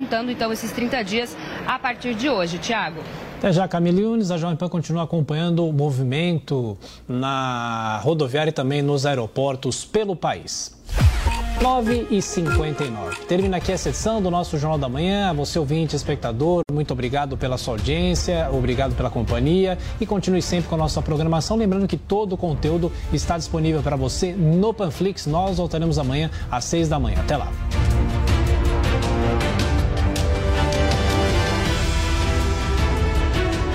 Então, esses 30 dias a partir de hoje, Thiago. Até já, Camille Yunes. A Jovem Pan continua acompanhando o movimento na rodoviária e também nos aeroportos pelo país. 9 e 59 Termina aqui essa edição do nosso Jornal da Manhã. A você, ouvinte, espectador, muito obrigado pela sua audiência, obrigado pela companhia e continue sempre com a nossa programação. Lembrando que todo o conteúdo está disponível para você no Panflix. Nós voltaremos amanhã às 6 da manhã. Até lá.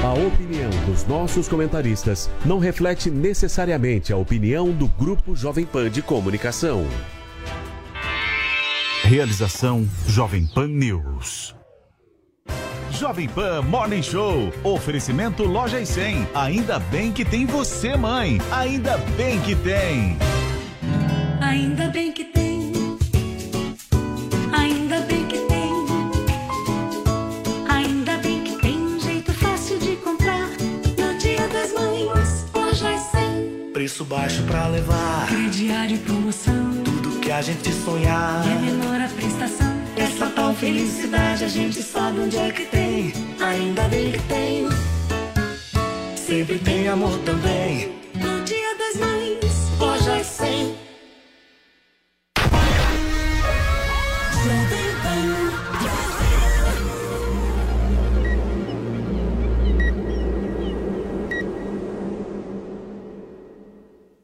A opinião dos nossos comentaristas não reflete necessariamente a opinião do Grupo Jovem Pan de Comunicação. Realização Jovem Pan News. Jovem Pan Morning Show. Oferecimento Loja e 100. Ainda bem que tem você, mãe. Ainda bem que tem. Ainda bem que tem. Preço baixo pra levar. Crediário e promoção que a gente sonhar. E é menor a prestação. Essa tal felicidade a gente sabe onde é que tem. Ainda bem que tem. Sempre tem amor também. No dia das mães, loja é 100.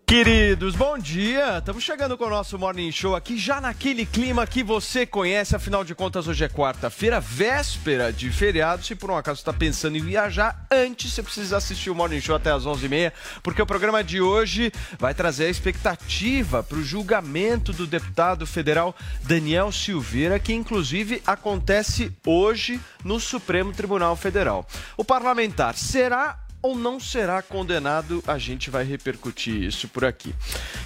Queridos, bom dia! Estamos chegando com o nosso Morning Show aqui, já naquele clima que você conhece, afinal de contas, hoje é quarta-feira, véspera de feriado. Se por um acaso está pensando em viajar, antes você precisa assistir o Morning Show até às 11h30, porque o programa de hoje vai trazer a expectativa para o julgamento do deputado federal Daniel Silveira, que inclusive acontece hoje no Supremo Tribunal Federal. O parlamentar será ou não será condenado, a gente vai repercutir isso por aqui.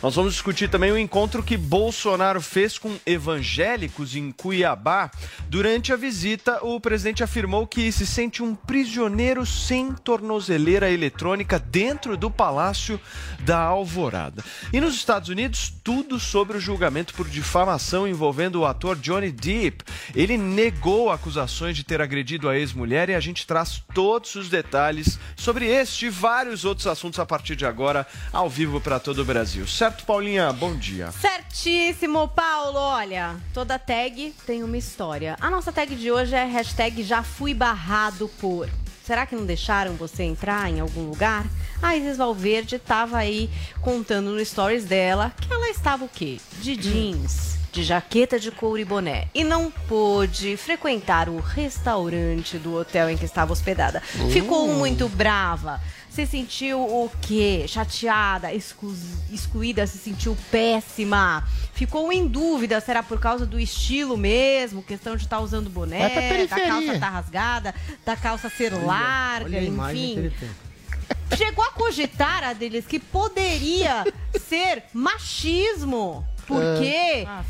Nós vamos discutir também o encontro que Bolsonaro fez com evangélicos em Cuiabá. Durante a visita, o presidente afirmou que se sente um prisioneiro sem tornozeleira eletrônica dentro do Palácio da Alvorada. E nos Estados Unidos, tudo sobre o julgamento por difamação envolvendo o ator Johnny Depp. Ele negou acusações de ter agredido a ex-mulher e a gente traz todos os detalhes sobre este e vários outros assuntos a partir de agora, ao vivo para todo o Brasil. Certo, Paulinha? Bom dia. Certíssimo, Paulo. Olha, toda tag tem uma história. A nossa tag de hoje é hashtag já fui barrado por. Será que não deixaram você entrar em algum lugar? A Isis Valverde estava aí contando no stories dela que ela estava o quê? De jeans de jaqueta de couro e boné e não pôde frequentar o restaurante do hotel em que estava hospedada. Ficou muito brava. Se sentiu o quê? Chateada, exclu excluída, se sentiu péssima. Ficou em dúvida, será por causa do estilo mesmo, questão de estar tá usando boné, da calça estar tá rasgada, da calça ser olha, larga, olha enfim. Chegou a cogitar, Adelis, que poderia ser machismo porque ah,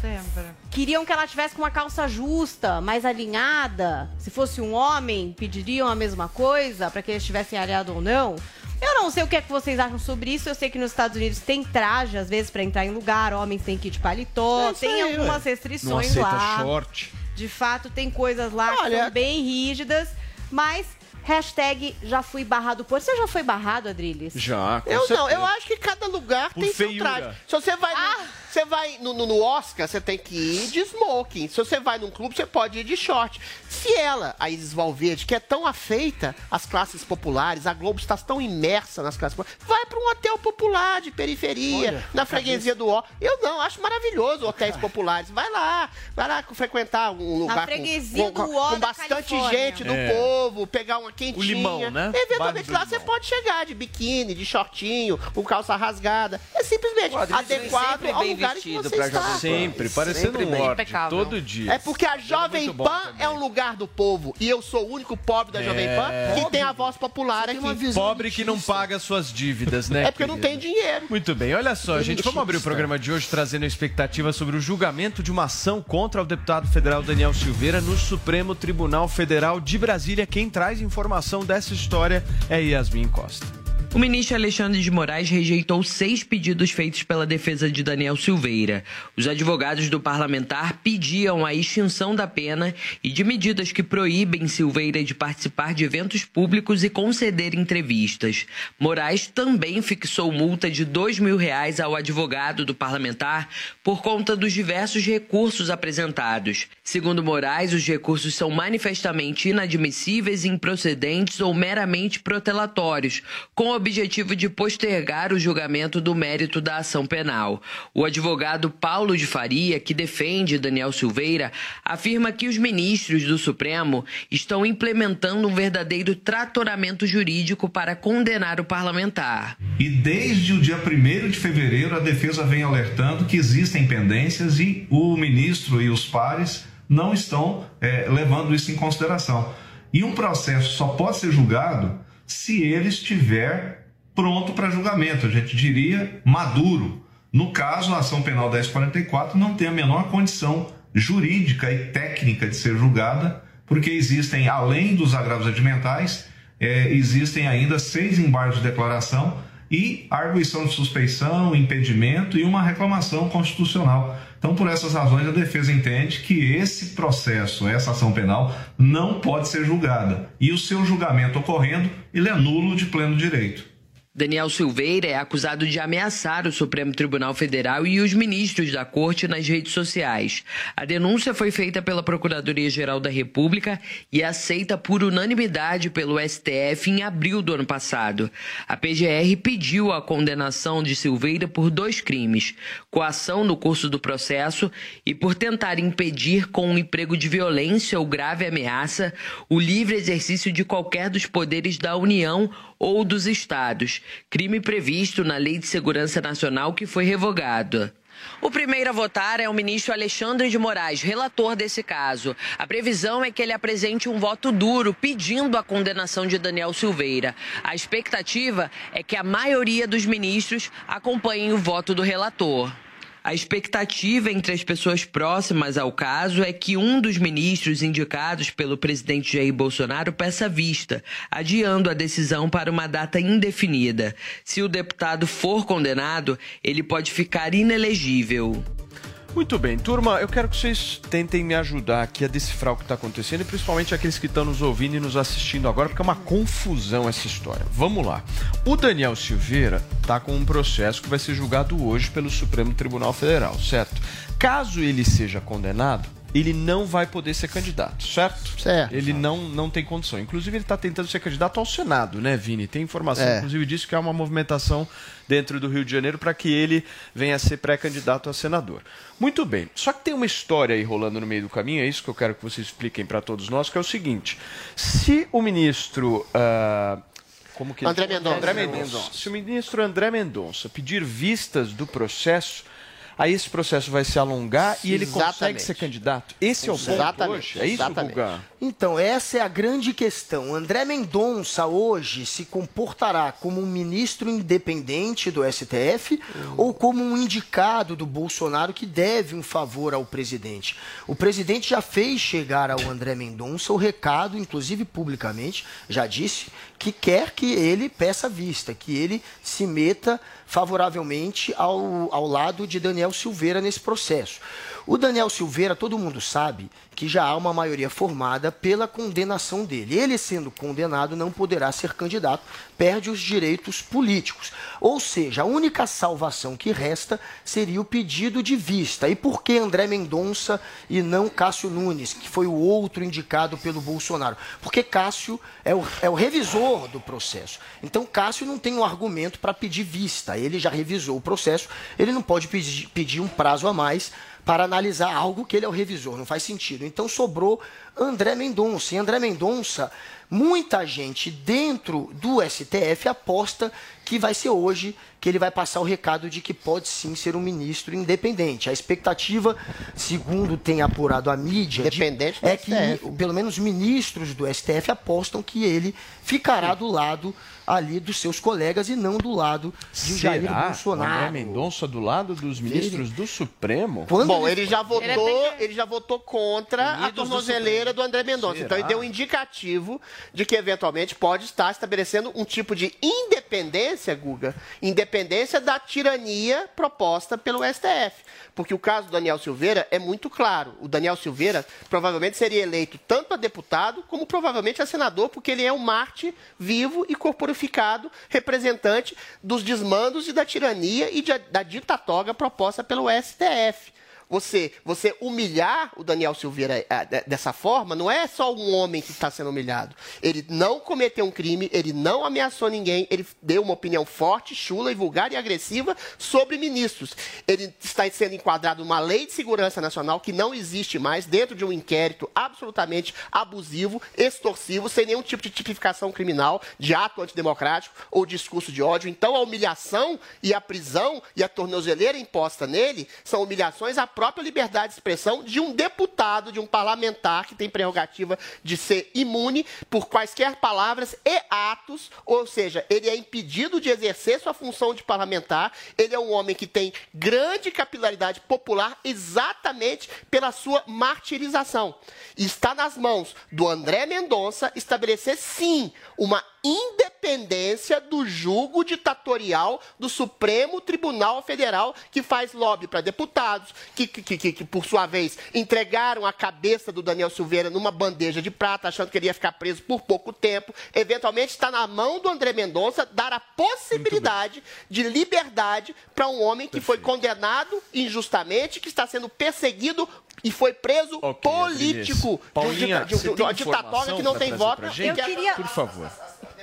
queriam que ela tivesse com uma calça justa, mais alinhada. Se fosse um homem, pediriam a mesma coisa para que eles estivessem alinhados ou não. Eu não sei o que é que vocês acham sobre isso. Eu sei que nos Estados Unidos tem traje, às vezes, para entrar em lugar. Homens têm que ir de paletó. É tem aí, algumas ué. restrições não lá. short. De fato, tem coisas lá Olha... que são bem rígidas. Mas Hashtag já fui barrado por. Você já foi barrado, Adriles? Já. eu certeza. não, eu acho que cada lugar por tem feiura. seu traje. Se você vai. Ah. Você vai no, no, no, Oscar, você tem que ir de smoking. Se você vai num clube, você pode ir de short. Se ela, a Isis Valverde, que é tão afeita às classes populares, a Globo está tão imersa nas classes populares, vai para um hotel popular de periferia, Olha, na freguesia do Ó. Eu não, acho maravilhoso hotéis populares. Vai lá, vai lá frequentar um lugar com, com, com bastante gente do é. povo, pegar uma quentinha. O limão, né? Eventualmente lá você pode chegar de biquíni, de shortinho, com calça rasgada. É simplesmente adequado ao lugar que você está. Sempre, parecendo Sempre um lorde, todo dia. É porque a Jovem Pan é um lugar do povo e eu sou o único pobre da Jovem É. Pan que tem a voz popular aqui. Pobre que não paga suas dívidas, né? É porque eu não tenho dinheiro. Muito bem, olha só, gente, vamos abrir o programa de hoje trazendo a expectativa sobre o julgamento de uma ação contra o deputado federal Daniel Silveira no Supremo Tribunal Federal de Brasília. Quem traz informação dessa história é Yasmin Costa. O ministro Alexandre de Moraes rejeitou seis pedidos feitos pela defesa de Daniel Silveira. Os advogados do parlamentar pediam a extinção da pena e de medidas que proíbem Silveira de participar de eventos públicos e conceder entrevistas. Moraes também fixou multa de dois mil reais ao advogado do parlamentar por conta dos diversos recursos apresentados. Segundo Moraes, os recursos são manifestamente inadmissíveis, improcedentes ou meramente protelatórios, com objetivo de postergar o julgamento do mérito da ação penal. O advogado Paulo de Faria, que defende Daniel Silveira, afirma que os ministros do Supremo estão implementando um verdadeiro tratoramento jurídico para condenar o parlamentar. E desde o dia 1 de fevereiro, a defesa vem alertando que existem pendências e o ministro e os pares não estão eh, levando isso em consideração. E um processo só pode ser julgado se ele estiver pronto para julgamento, a gente diria maduro. No caso, a ação penal 1044 não tem a menor condição jurídica e técnica de ser julgada, porque existem, além dos agravos regimentais, eh, existem ainda seis embargos de declaração e arguição de suspeição, impedimento e uma reclamação constitucional. Então, por essas razões, a defesa entende que esse processo, essa ação penal, não pode ser julgada. E o seu julgamento ocorrendo, ele é nulo de pleno direito. Daniel Silveira é acusado de ameaçar o Supremo Tribunal Federal e os ministros da Corte nas redes sociais. A denúncia foi feita pela Procuradoria-Geral da República e aceita por unanimidade pelo STF em abril do ano passado. A PGR pediu a condenação de Silveira por dois crimes: coação no curso do processo e por tentar impedir com um emprego de violência ou grave ameaça o livre exercício de qualquer dos poderes da União ou dos estados, crime previsto na Lei de Segurança Nacional que foi revogado. O primeiro a votar é o ministro Alexandre de Moraes, relator desse caso. A previsão é que ele apresente um voto duro pedindo a condenação de Daniel Silveira. A expectativa é que a maioria dos ministros acompanhem o voto do relator. A expectativa entre as pessoas próximas ao caso é que um dos ministros indicados pelo presidente Jair Bolsonaro peça vista, adiando a decisão para uma data indefinida. Se o deputado for condenado, ele pode ficar inelegível. Muito bem, turma, eu quero que vocês tentem me ajudar aqui a decifrar o que está acontecendo e principalmente aqueles que estão nos ouvindo e nos assistindo agora, porque é uma confusão essa história. Vamos lá. O Daniel Silveira está com um processo que vai ser julgado hoje pelo Supremo Tribunal Federal, certo? Caso ele seja condenado, ele não vai poder ser candidato, certo? Certo. Ele não, não tem condição. Inclusive, ele está tentando ser candidato ao Senado, né, Vini? Tem informação, É. inclusive, disso que há uma movimentação dentro do Rio de Janeiro para que ele venha a ser pré-candidato a senador. Muito bem. Só que tem uma história aí rolando no meio do caminho, é isso que eu quero que vocês expliquem para todos nós, que é o seguinte: se o ministro. ah, como que André? Mendonça. André Mendonça. Se o ministro André Mendonça pedir vistas do processo, aí esse processo vai se alongar e ele consegue Exatamente. ser candidato. Esse é o ponto Exatamente, hoje? É isso. Guga? Então, essa é a grande questão. André Mendonça hoje se comportará como um ministro independente do STF ou como um indicado do Bolsonaro que deve um favor ao presidente. O presidente já fez chegar ao André Mendonça o recado, inclusive publicamente, já disse, que quer que ele peça vista, que ele se meta favoravelmente ao, ao lado de Daniel Silveira nesse processo. O Daniel Silveira, todo mundo sabe que já há uma maioria formada pela condenação dele. Ele, sendo condenado, não poderá ser candidato, perde os direitos políticos. Ou seja, a única salvação que resta seria o pedido de vista. E por que André Mendonça e não Cássio Nunes, que foi o outro indicado pelo Bolsonaro? Porque Cássio é o, é o revisor do processo. Então, Cássio não tem um argumento para pedir vista. Ele já revisou o processo, ele não pode pedir, pedir um prazo a mais para analisar algo que ele é o revisor, não faz sentido. Então sobrou André Mendonça. E André Mendonça, muita gente dentro do STF aposta que vai ser hoje que ele vai passar o recado de que pode sim ser um ministro independente. A expectativa, segundo tem apurado a mídia, Independente do é que STF. pelo menos ministros do STF apostam que ele ficará do lado ali dos seus colegas e não do lado de Jair Será? Bolsonaro. André Mendonça do lado dos ministros do Supremo? Bom, ele já votou, ele já votou contra a Unidos do tornozeleira do André Mendonça. Será? Então ele deu um indicativo de que eventualmente pode estar estabelecendo um tipo de independência, Guga, independência da tirania proposta pelo STF. Porque o caso do Daniel Silveira é muito claro. O Daniel Silveira provavelmente seria eleito tanto a deputado como provavelmente a senador, porque ele é um Marte vivo e corporificado, representante dos desmandos e da tirania e de- da ditatoga proposta pelo STF. Você, você humilhar o Daniel Silveira de- dessa forma não é só um homem que está sendo humilhado. Ele não cometeu um crime, ele não ameaçou ninguém, ele deu uma opinião forte, chula e vulgar e agressiva sobre ministros. Ele está sendo enquadrado numa lei de segurança nacional que não existe mais dentro de um inquérito absolutamente abusivo, extorsivo, sem nenhum tipo de tipificação criminal, de ato antidemocrático ou discurso de ódio. Então a humilhação e a prisão e a tornozeleira imposta nele são humilhações à própria liberdade de expressão de um deputado, de um parlamentar que tem prerrogativa de ser imune por quaisquer palavras e atos, ou seja, ele é impedido de exercer sua função de parlamentar. Ele é um homem que tem grande capilaridade popular exatamente pela sua martirização. Está nas mãos do André Mendonça estabelecer sim uma independência do julgo ditatorial do Supremo Tribunal Federal, que faz lobby para deputados, que, que, que, que, por sua vez, entregaram a cabeça do Daniel Silveira numa bandeja de prata, achando que ele ia ficar preso por pouco tempo. Eventualmente, está na mão do André Mendonça dar a possibilidade de liberdade para um homem que foi condenado injustamente, que está sendo perseguido e foi preso político. Paulinha, de, um- de, de tem uma ditatoga que não tem voto. Eu queria- Por favor.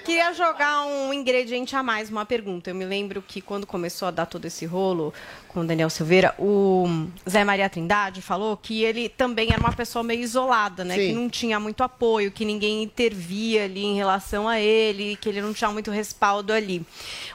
Queria jogar um ingrediente a mais, uma pergunta. Eu me lembro que quando começou a dar todo esse rolo com o Daniel Silveira, o Zé Maria Trindade falou que ele também era uma pessoa meio isolada, né? Sim. Que não tinha muito apoio, que ninguém intervia ali em relação a ele, que ele não tinha muito respaldo ali.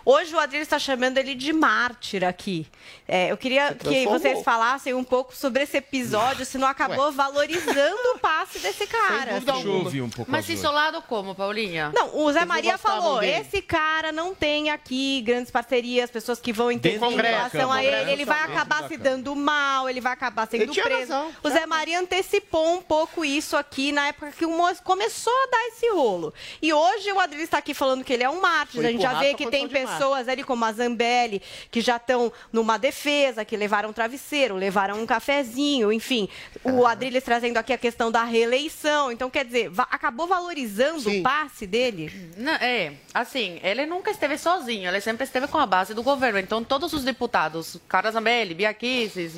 Hoje o Adriano está chamando ele de mártir aqui. É, eu queria que vocês falassem um pouco sobre esse episódio, se não acabou valorizando o passe desse cara. Deixa eu ouvir um pouco Mas isolado como, Paulinha? Não, o Zé Maria falou, dele? esse cara não tem aqui grandes parcerias, pessoas que vão intervir em relação Câmara, a ele, ele vai acabar se dando mal, ele vai acabar sendo preso. razão, o Zé Maria antecipou um pouco isso aqui na época que o Moço começou a dar esse rolo. E hoje o Adriano está aqui falando que ele é um mártir, a gente já vê que tem pessoas ali como a Zambelli, que já estão numa defesa, que levaram um travesseiro, levaram um cafezinho, enfim. O Adriles trazendo aqui a questão da reeleição. Então, quer dizer, va- acabou valorizando o passe dele? Não, é, assim, ele nunca esteve sozinho, ele sempre esteve com a base do governo. Então, todos os deputados, Carla Zambelli, Bia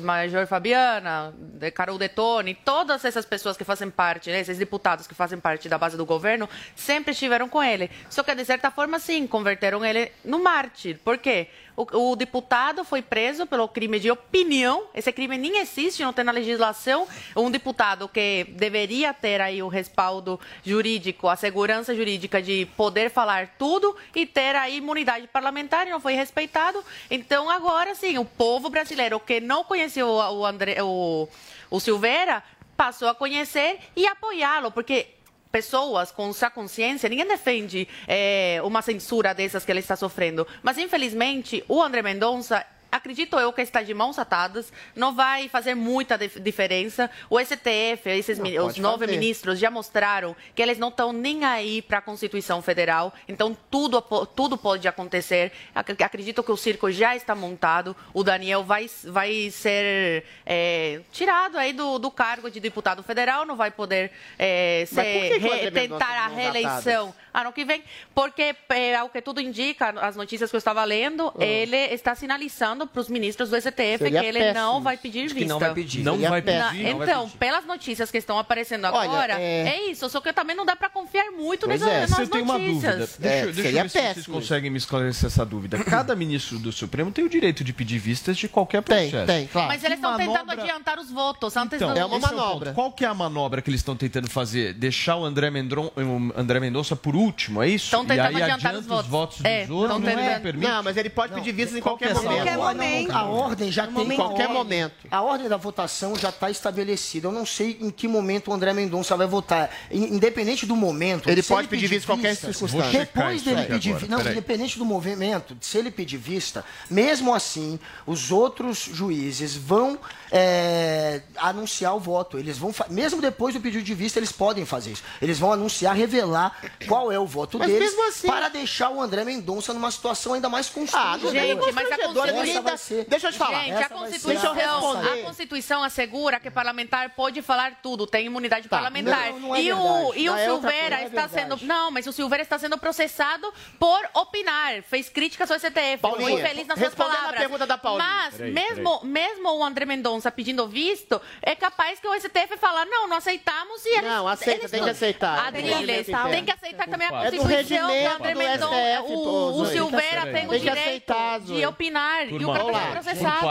Major Fabiana, Carol Detone, todas essas pessoas que fazem parte, né, esses deputados que fazem parte da base do governo, sempre estiveram com ele. Só que, de certa forma, sim, converteram ele no mártir. Por quê? O, o deputado foi preso pelo crime de opinião. Esse crime nem existe, não tem na legislação. Um deputado que deveria ter aí o respaldo jurídico, a segurança jurídica de poder falar tudo e ter aí imunidade parlamentar, não foi respeitado. Então, agora sim, o povo brasileiro que não conheceu o, o André, o, o Silveira passou a conhecer e apoiá-lo, porque pessoas com sua consciência, ninguém defende eh, uma censura dessas que ele está sofrendo. Mas, infelizmente, o André Mendonça. Acredito eu que está de mãos atadas, não vai fazer muita dif- diferença. O STF, esses, Não, os nove fazer. ministros já mostraram que eles não estão nem aí para a Constituição Federal. Então, tudo, tudo pode acontecer. Ac- Acredito que o circo já está montado. O Daniel vai, vai ser eh, tirado aí do, do cargo de deputado federal, não vai poder por ser, re- tentar a reeleição atadas? ano que vem, porque, eh, ao que tudo indica, as notícias que eu estava lendo, Ah. ele está sinalizando falando para os ministros do STF Seria que ele péssimo. não vai pedir Acho que vista. não vai pedir. Não Seria vai pedir, péssimo. não Então, pedir. pelas notícias que estão aparecendo Olha, agora, é- é... isso. Só que também não dá para confiar muito Pois é. nas Eu tenho uma notícias. dúvida. Deixa, É, eu- deixa eu seria ver se vocês péssimo conseguem me esclarecer essa dúvida. Cada ministro do Supremo tem o direito de pedir vistas de qualquer Tem, processo. tem, claro. Mas eles estão manobra- tentando adiantar os votos antes Então, do... é uma o manobra. Qual que é a manobra que eles estão tentando fazer? Deixar o André, Mendron, André Mendonça por último, é isso? Estão e tentando aí adiantar adianta os votos. votos dos É, outros, estão não, é? Não, mas ele pode pedir vistas em Qual que qualquer é essa momento. Não, a ordem já tem Em qualquer ordem- momento. A ordem da votação já está estabelecida. Eu não sei em que momento o André Mendonça vai votar. In- Independente do momento. Ele pode pedir vista em qualquer circunstância. Depois dele pedir agora, vista. Não, peraí. independente do movimento, se ele pedir vista, mesmo assim, os outros juízes vão é, anunciar o voto. Eles vão, mesmo depois do pedido de vista, eles podem fazer isso. Eles vão anunciar, revelar qual é o voto Mas deles assim- para deixar o André Mendonça numa situação ainda mais Ah, constrangedora. tem Gente, mas a Constituição- ser- Deixa eu te falar. Gente, a Constituição, responder. a Constituição assegura que parlamentar pode falar tudo, tem imunidade Tá. parlamentar. Não, não é e o, e o é Silveira é está sendo. Não, mas o Silveira está sendo processado por opinar. Fez críticas ao STF. Paulinha, foi infeliz nas suas respondendo a palavras. pergunta da Paulinha. Mas, Peraí, mesmo, mesmo o André Mendonça pedindo visto, é capaz que o STF falar: não, não aceitamos e eles. Não, aceita, eles tem não. que aceitar. Adriles, É do tem que aceitar também a É do Constituição. regimento o André do Mendonça, STF, o, o Zoe. Silveira Tem o Tem direito aceitar, de opinar. e o Turma, cara vamos está lá.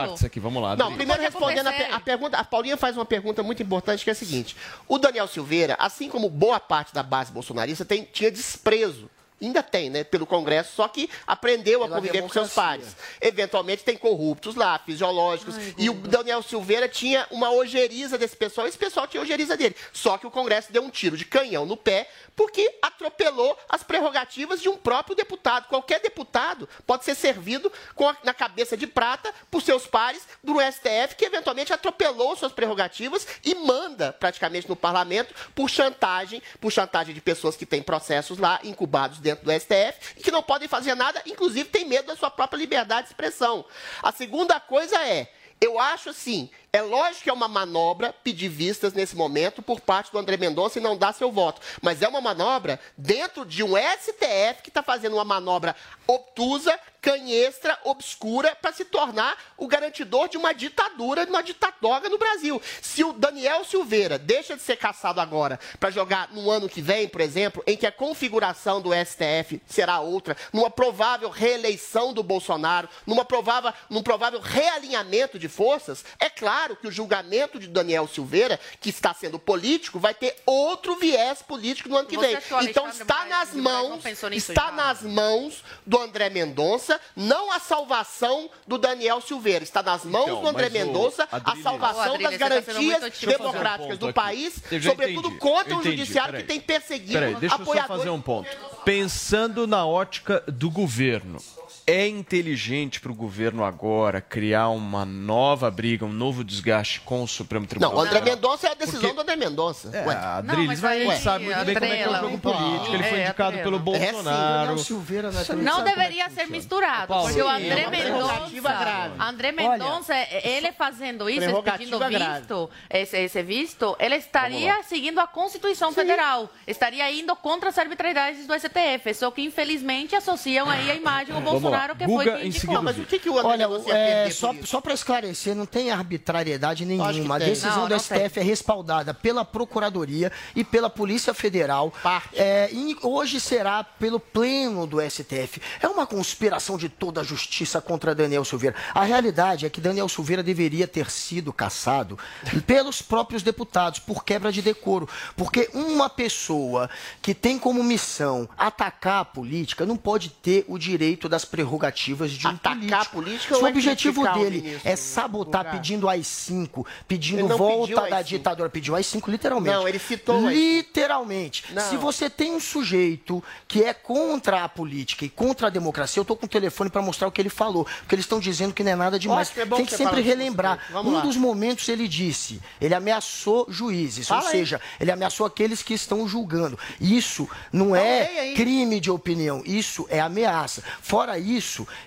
processado. aqui, vamos lá. Não, primeiro respondendo a, a pergunta, a Paulinha faz uma pergunta muito importante que é a seguinte: o Daniel Silveira, assim como boa parte da base bolsonarista, tem- tinha desprezo. Ainda tem, né? Pelo Congresso, só que aprendeu a Pela conviver com seus democracia. pares. Eventualmente tem corruptos lá, fisiológicos. e o Daniel Silveira tinha uma ojeriza desse pessoal, esse pessoal tinha ojeriza dele. Só que o Congresso deu um tiro de canhão no pé, porque atropelou as prerrogativas de um próprio deputado. Qualquer deputado pode ser servido com a- na cabeça de prata por seus pares do STF, que eventualmente atropelou suas prerrogativas e manda praticamente no parlamento por chantagem, por chantagem de pessoas que têm processos lá incubados dentro do STF e que não podem fazer nada, inclusive tem medo da sua própria liberdade de expressão. A segunda coisa é eu acho assim, é lógico que é uma manobra pedir vistas nesse momento por parte do André Mendonça e não dar seu voto. Mas é uma manobra dentro de um STF que está fazendo uma manobra obtusa, canhestra, obscura, para se tornar o garantidor de uma ditadura, de uma ditadoga no Brasil. Se o Daniel Silveira deixa de ser caçado agora para jogar no ano que vem, por exemplo, em que a configuração do STF será outra, numa provável reeleição do Bolsonaro, numa provável, num provável realinhamento de forças, é claro que o julgamento de Daniel Silveira, que está sendo político, vai ter outro viés político no ano que vem. Então está nas mãos, está nas mãos do André Mendonça, não a salvação do Daniel Silveira. Está nas mãos Então, do André Mendonça a salvação das tá garantias democráticas do país, sobretudo contra um judiciário que tem perseguido Peraí, deixa eu só apoiadores. fazer um ponto. Pensando na ótica do governo, é inteligente para o governo agora criar uma nova briga, um novo desgaste com o Supremo Tribunal Não, o André? Mendonça é a decisão Porque- do André Mendonça. É, Ué. a Não, Drilis vai, aí, sabe muito a bem como é que é o jogo um político. Ele foi É, a indicado pelo É sim, Bolsonaro. Né, também Não é deveria ser misturado, Paulo, porque o sim, é André. Mendonça, André Mendonça, ele fazendo isso, pedindo visto, esse, esse visto, ele estaria seguindo a Constituição Federal, estaria indo contra as arbitrariedades do STF, só que infelizmente associam aí a imagem do Vamos lá. Bolsonaro que Guga, foi em quem seguida, indicou. Mas o que, que o André Olha, é, só, só para esclarecer, não tem arbitrariedade nenhuma. A tem. decisão Não, do não STF é respaldada pela Procuradoria e pela Polícia Federal. Parte. É, e hoje será pelo pleno do STF. É uma conspiração de toda a justiça contra Daniel Silveira. A realidade é que Daniel Silveira deveria ter sido caçado pelos próprios deputados por quebra de decoro. Porque uma pessoa que tem como missão atacar a política não pode ter o direito das prerrogativas de um Atacar político. a política Se o é objetivo o dele ministro é sabotar pedindo AI-5, Ele pedindo não volta da AI-5. ditadura, pediu AI-5 literalmente. Não, ele citou o AI-5. Literalmente. Não. Se você tem um sujeito que é contra a política e contra a democracia, eu tô com o telefone para mostrar o que ele falou, porque eles estão dizendo que não é nada demais. Ótimo, é tem que sempre relembrar. Um lá. dos momentos ele disse, ele ameaçou juízes, Fala ou aí. seja, ele ameaçou aqueles que estão julgando. Isso não leia é crime de opinião, isso é ameaça. Fora isso,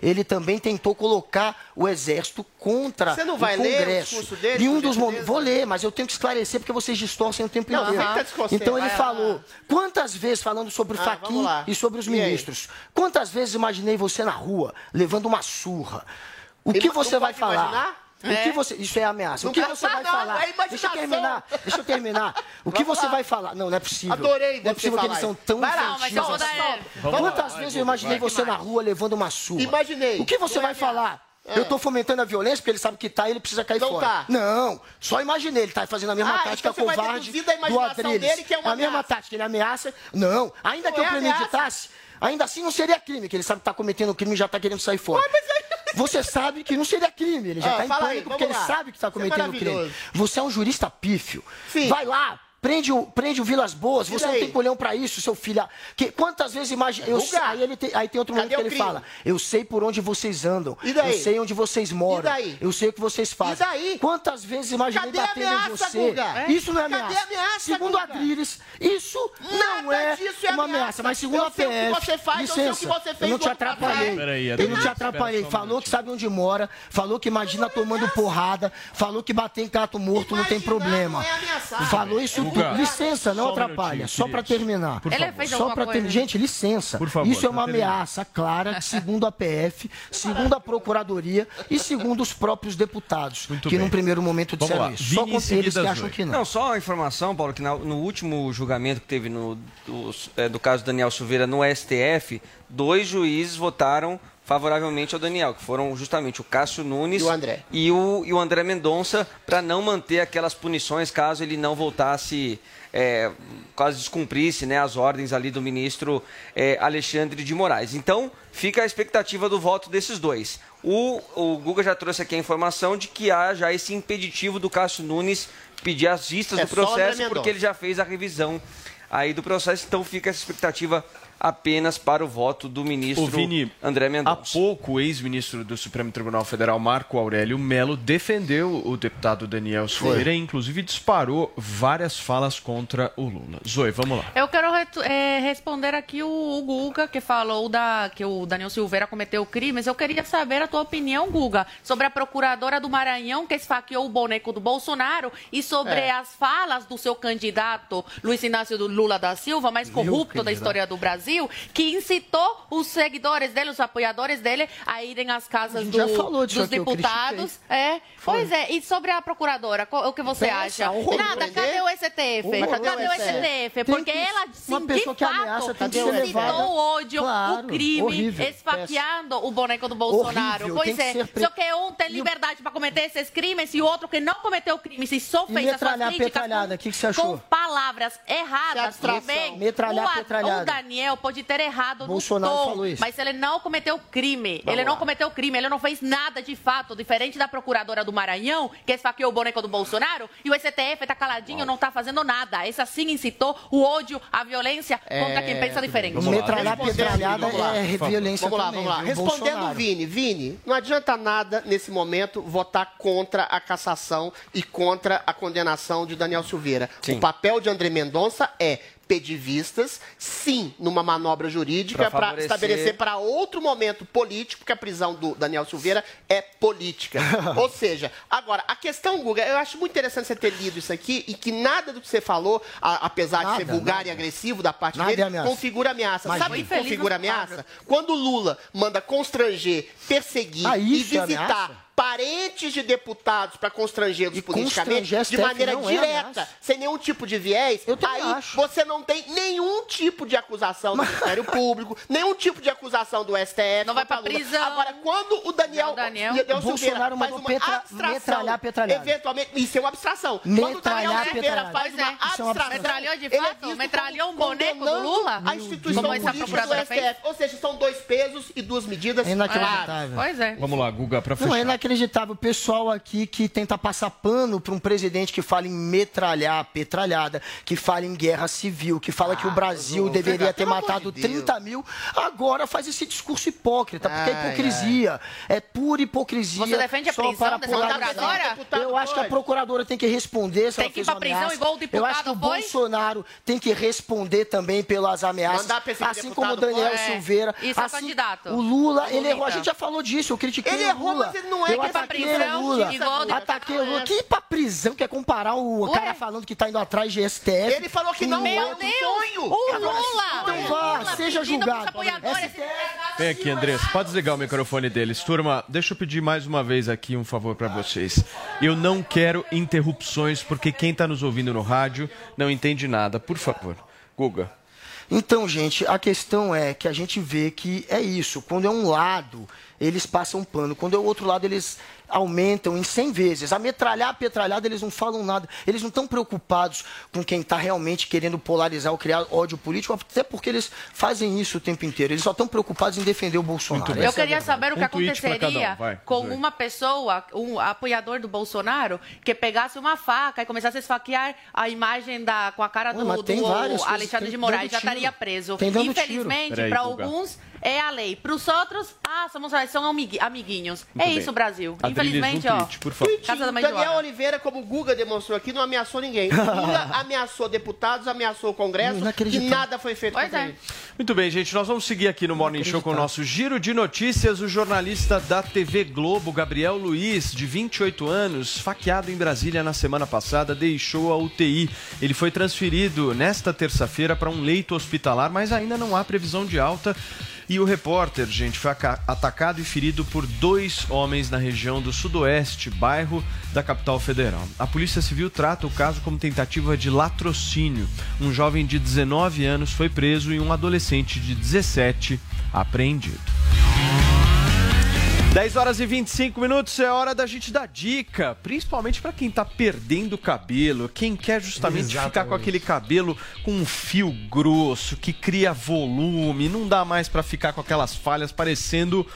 ele também tentou colocar o exército contra Você não o vai ler o Congresso. discurso dele, Em um dos momentos, vou ler, mas eu tenho que esclarecer porque vocês distorcem o tempo Não, inteiro. que tá. Então ele Vai lá. falou, quantas vezes falando sobre o Ah, Faquin lá. e sobre os E aí? ministros, quantas vezes imaginei você na rua levando uma surra? O que Ima- você vai falar? imaginar? O que você, isso é ameaça. Não o que você vai falar, é deixa eu terminar. Deixa eu terminar. O que Vai você vai falar? Não, não é possível. Adorei Não é possível que falar eles são tão Vai lá, infantis mas Quantas vai, vezes vai, eu imaginei vai. você na rua levando uma surra? Imaginei. O que você Não é vai falar? É. Eu tô fomentando a violência porque ele sabe que tá e ele precisa cair Não fora. tá. Não, só imaginei. Ele tá fazendo a mesma Ah, tática então vai covarde da do Adriles. dele que é uma a mesma ameaça. tática. Ele ameaça. Não, ainda Não que eu é premeditasse, ainda assim não seria crime, que ele sabe que tá cometendo crime e já tá querendo sair fora. Você sabe que não seria crime, ele já Ah, tá em fala aí, pânico porque ele lá. sabe que tá Isso é cometendo crime. maravilhoso. Você é um jurista pífio. Sim. Vai lá, prende o, prende o Vilas Boas, você não tem colhão pra isso, seu filho. Que, quantas vezes imagina. Eu, aí, ele tem, aí tem outro Cadê momento que ele crime? fala: Eu sei por onde vocês andam. E daí? Eu sei onde vocês moram. E daí? Eu sei o que vocês fazem. E daí? Quantas vezes imaginei Cadê batendo em ameaça, você? Guga? É? Isso não é Cadê ameaça. a ameaça, segundo? Adriles, isso não Nada é, disso é uma ameaça. ameaça. Mas segundo Eu a sei o que PF, você faz, eu sei o licença, que você fez eu não te atrapalhei. Peraí, eu não te atrapalhei. Falou que sabe onde mora, falou que imagina tomando porrada, falou que bater em gato morto não tem problema. não é ameaçar. Falou isso Guga. Licença, não só um atrapalha. minutinho, Só queridos. terminar. Por Ele favor. fez Só coisa? ter... Gente, licença. Por favor, Isso é uma ameaça clara, segundo a PF, segundo a Procuradoria e segundo os próprios deputados, Muito que bem. num primeiro momento Vamos disseram lá. isso. Vini Só com eles que acham que não. Não, só a informação, Paulo, que no último julgamento que teve no, do, é, do caso Daniel Silveira no STF, dois juízes votaram favoravelmente ao Daniel, que foram justamente o Cássio Nunes E o André. e o, e o André Mendonça, para não manter aquelas punições caso ele não voltasse, é, caso descumprisse né, as ordens ali do ministro é, Alexandre de Moraes. Então, fica a expectativa do voto desses dois. O, o Guga já trouxe aqui a informação de que há já esse impeditivo do Cássio Nunes pedir as vistas É do processo, porque ele já fez a revisão aí do processo, então fica essa expectativa apenas para o voto do ministro Vini, André Há Mendonça. pouco, o ex-ministro do Supremo Tribunal Federal, Marco Aurélio Melo, defendeu o deputado Daniel Silveira e, inclusive, disparou várias falas contra o Lula. Zoe, vamos lá. Eu quero eh, responder aqui o, o Guga, que falou da, que o Daniel Silveira cometeu crimes. Eu queria saber a tua opinião, Guga, sobre a procuradora do Maranhão que esfaqueou o boneco do Bolsonaro e sobre É. as falas do seu candidato, Luiz Inácio Lula da Silva, mais corrupto da história do Brasil, que incitou os seguidores dele, os apoiadores dele, a irem às casas do- dos deputados. É, pois é. E sobre a procuradora, qual- o que você Pensa, acha? horror, Nada, cadê o STF? Horror, Cadê o STF? Porque que- ela, sim, de ameaça fato, levada. incitou o ódio, Claro, o crime, horrível, esfaqueando o boneco do Bolsonaro. Horrível, pois é, pre- só que um tem liberdade para cometer esses crimes e o outro que não cometeu crimes e só fez as suas críticas com, que que você achou? com palavras erradas, abstração. tudo bem? Metralhar o, o Daniel pode ter errado Bolsonaro no tom, falou isso. mas ele não cometeu crime. ele não lá. cometeu crime, ele não fez nada de fato, diferente da procuradora do Maranhão, que esfaqueou o boneco do Bolsonaro, e o STF tá caladinho, não tá fazendo nada. Esse assim incitou o ódio, a violência contra quem pensa diferente. Vamos. Metralhar vamos lá. é violência Vamos lá, também. vamos lá. Respondendo o. Vini. Vini, não adianta nada nesse momento votar contra a cassação e contra a condenação de Daniel Silveira. Sim. O papel de André Mendonça é pedir vistas, sim, numa manobra jurídica Pra para favorecer- estabelecer para outro momento político, porque a prisão do Daniel Silveira é política. Ou seja, agora, a questão, Guga, eu acho muito interessante você ter lido isso aqui e que nada do que você falou, a- apesar de ser Nada, vulgar nada. e agressivo da parte Nada dele, é ameaça. configura ameaça. Imagina. Sabe o que configura ameaça? Quando o Lula manda constranger, perseguir Ah, e é visitar? Parentes de deputados para constrangê-los politicamente de maneira não é direta, ameaça. sem nenhum tipo de viés, aí acho. você não tem nenhum tipo de acusação do Ministério Público, nenhum tipo de acusação do STF. Não vai pra Lula. prisão. Agora, quando o Daniel, Não, Daniel. Daniel Bolsonaro Silveira faz uma petra- abstração, metralhar petralhada. eventualmente, isso é uma abstração. Quando o Metralhar Daniel Silveira petralhada. faz uma é. É uma abstração, Metralhou de é fato? visto Metralhou um boneco do Lula? A instituição política do STF. fez? Ou seja, são dois pesos e duas medidas. É inacreditável. Pois é. Vamos lá, Guga, para Não, fechar. é inacreditável. O pessoal aqui que tenta passar pano para um presidente que fala em metralhar, petralhada, que fala em guerra civil, que fala que o Brasil Lula, deveria ter matado de Deus. 30 mil, agora faz esse discurso hipócrita, porque é Ai, hipocrisia. É pura hipocrisia. Você defende a só prisão para dessa procuradora? Eu acho que a procuradora tem que responder se Tem ela que ir uma prisão ameaça. igual o Eu acho que o deputado foi? Bolsonaro tem que responder também pelas ameaças. Assim como o deputado Daniel foi? É, Silveira. isso é assim, candidato. O Lula, ele errou. A gente já falou disso. Eu critiquei Ele o errou, Lula. mas ele não é Eu ataquei o Lula. Ataquei o Lula. Que ir pra prisão quer comparar o cara falando que tá indo atrás de STF? Ele falou que não é um sonho. O Lula! Então vá, seja julgado. Vem aqui, Andrés. Pode desligar o microfone deles. Turma, deixa eu pedir mais uma vez aqui um favor para vocês. Eu não quero interrupções, porque quem está nos ouvindo no rádio não entende nada. Por favor. Guga. Então, gente, a questão é que a gente vê que é isso. Quando é um lado, eles passam pano. Quando é o outro lado, eles aumentam em 100 vezes. A metralhar, a petralhada, eles não falam nada. Eles não estão preocupados com quem está realmente querendo polarizar ou criar ódio político, até porque eles fazem isso o tempo inteiro. Eles só estão preocupados em defender o Bolsonaro. Eu Essa é queria verdade. saber o que Um um, aconteceria vai, com uma pessoa, um apoiador do Bolsonaro, que pegasse uma faca e começasse a esfaquear a imagem da, com a cara do, Ué, do coisas, Alexandre tem de Moraes, já estaria preso. Infelizmente, para alguns é a lei. Para os outros, ah, somos, são amigui- amiguinhos. Muito é bem. isso, Brasil. Adriles, Infelizmente, um ó. tweet, por favor. Casa da Daniel Joana. Oliveira, como o Guga demonstrou aqui, não ameaçou ninguém. Lula ameaçou deputados, ameaçou o Congresso e nada foi feito Pois é. ele. Muito bem, gente, nós vamos seguir aqui no Morning Show com o nosso giro de notícias. O jornalista da TV Globo, Gabriel Luiz, de 28 anos, faqueado em Brasília na semana passada, deixou a UTI. Ele foi transferido nesta terça-feira para um leito hospitalar, mas ainda não há previsão de alta. E o repórter, gente, foi aca- atacado e ferido por dois homens na região do Sudoeste, bairro da capital federal. A Polícia Civil trata o caso como tentativa de latrocínio. Um jovem de 19 anos foi preso e um adolescente de 17 apreendido. 10 horas e 25 minutos é hora da gente dar dica, principalmente para quem tá perdendo o cabelo, quem quer justamente ficar com Exatamente. aquele cabelo com um fio grosso, que cria volume, não dá mais para ficar com aquelas falhas parecendo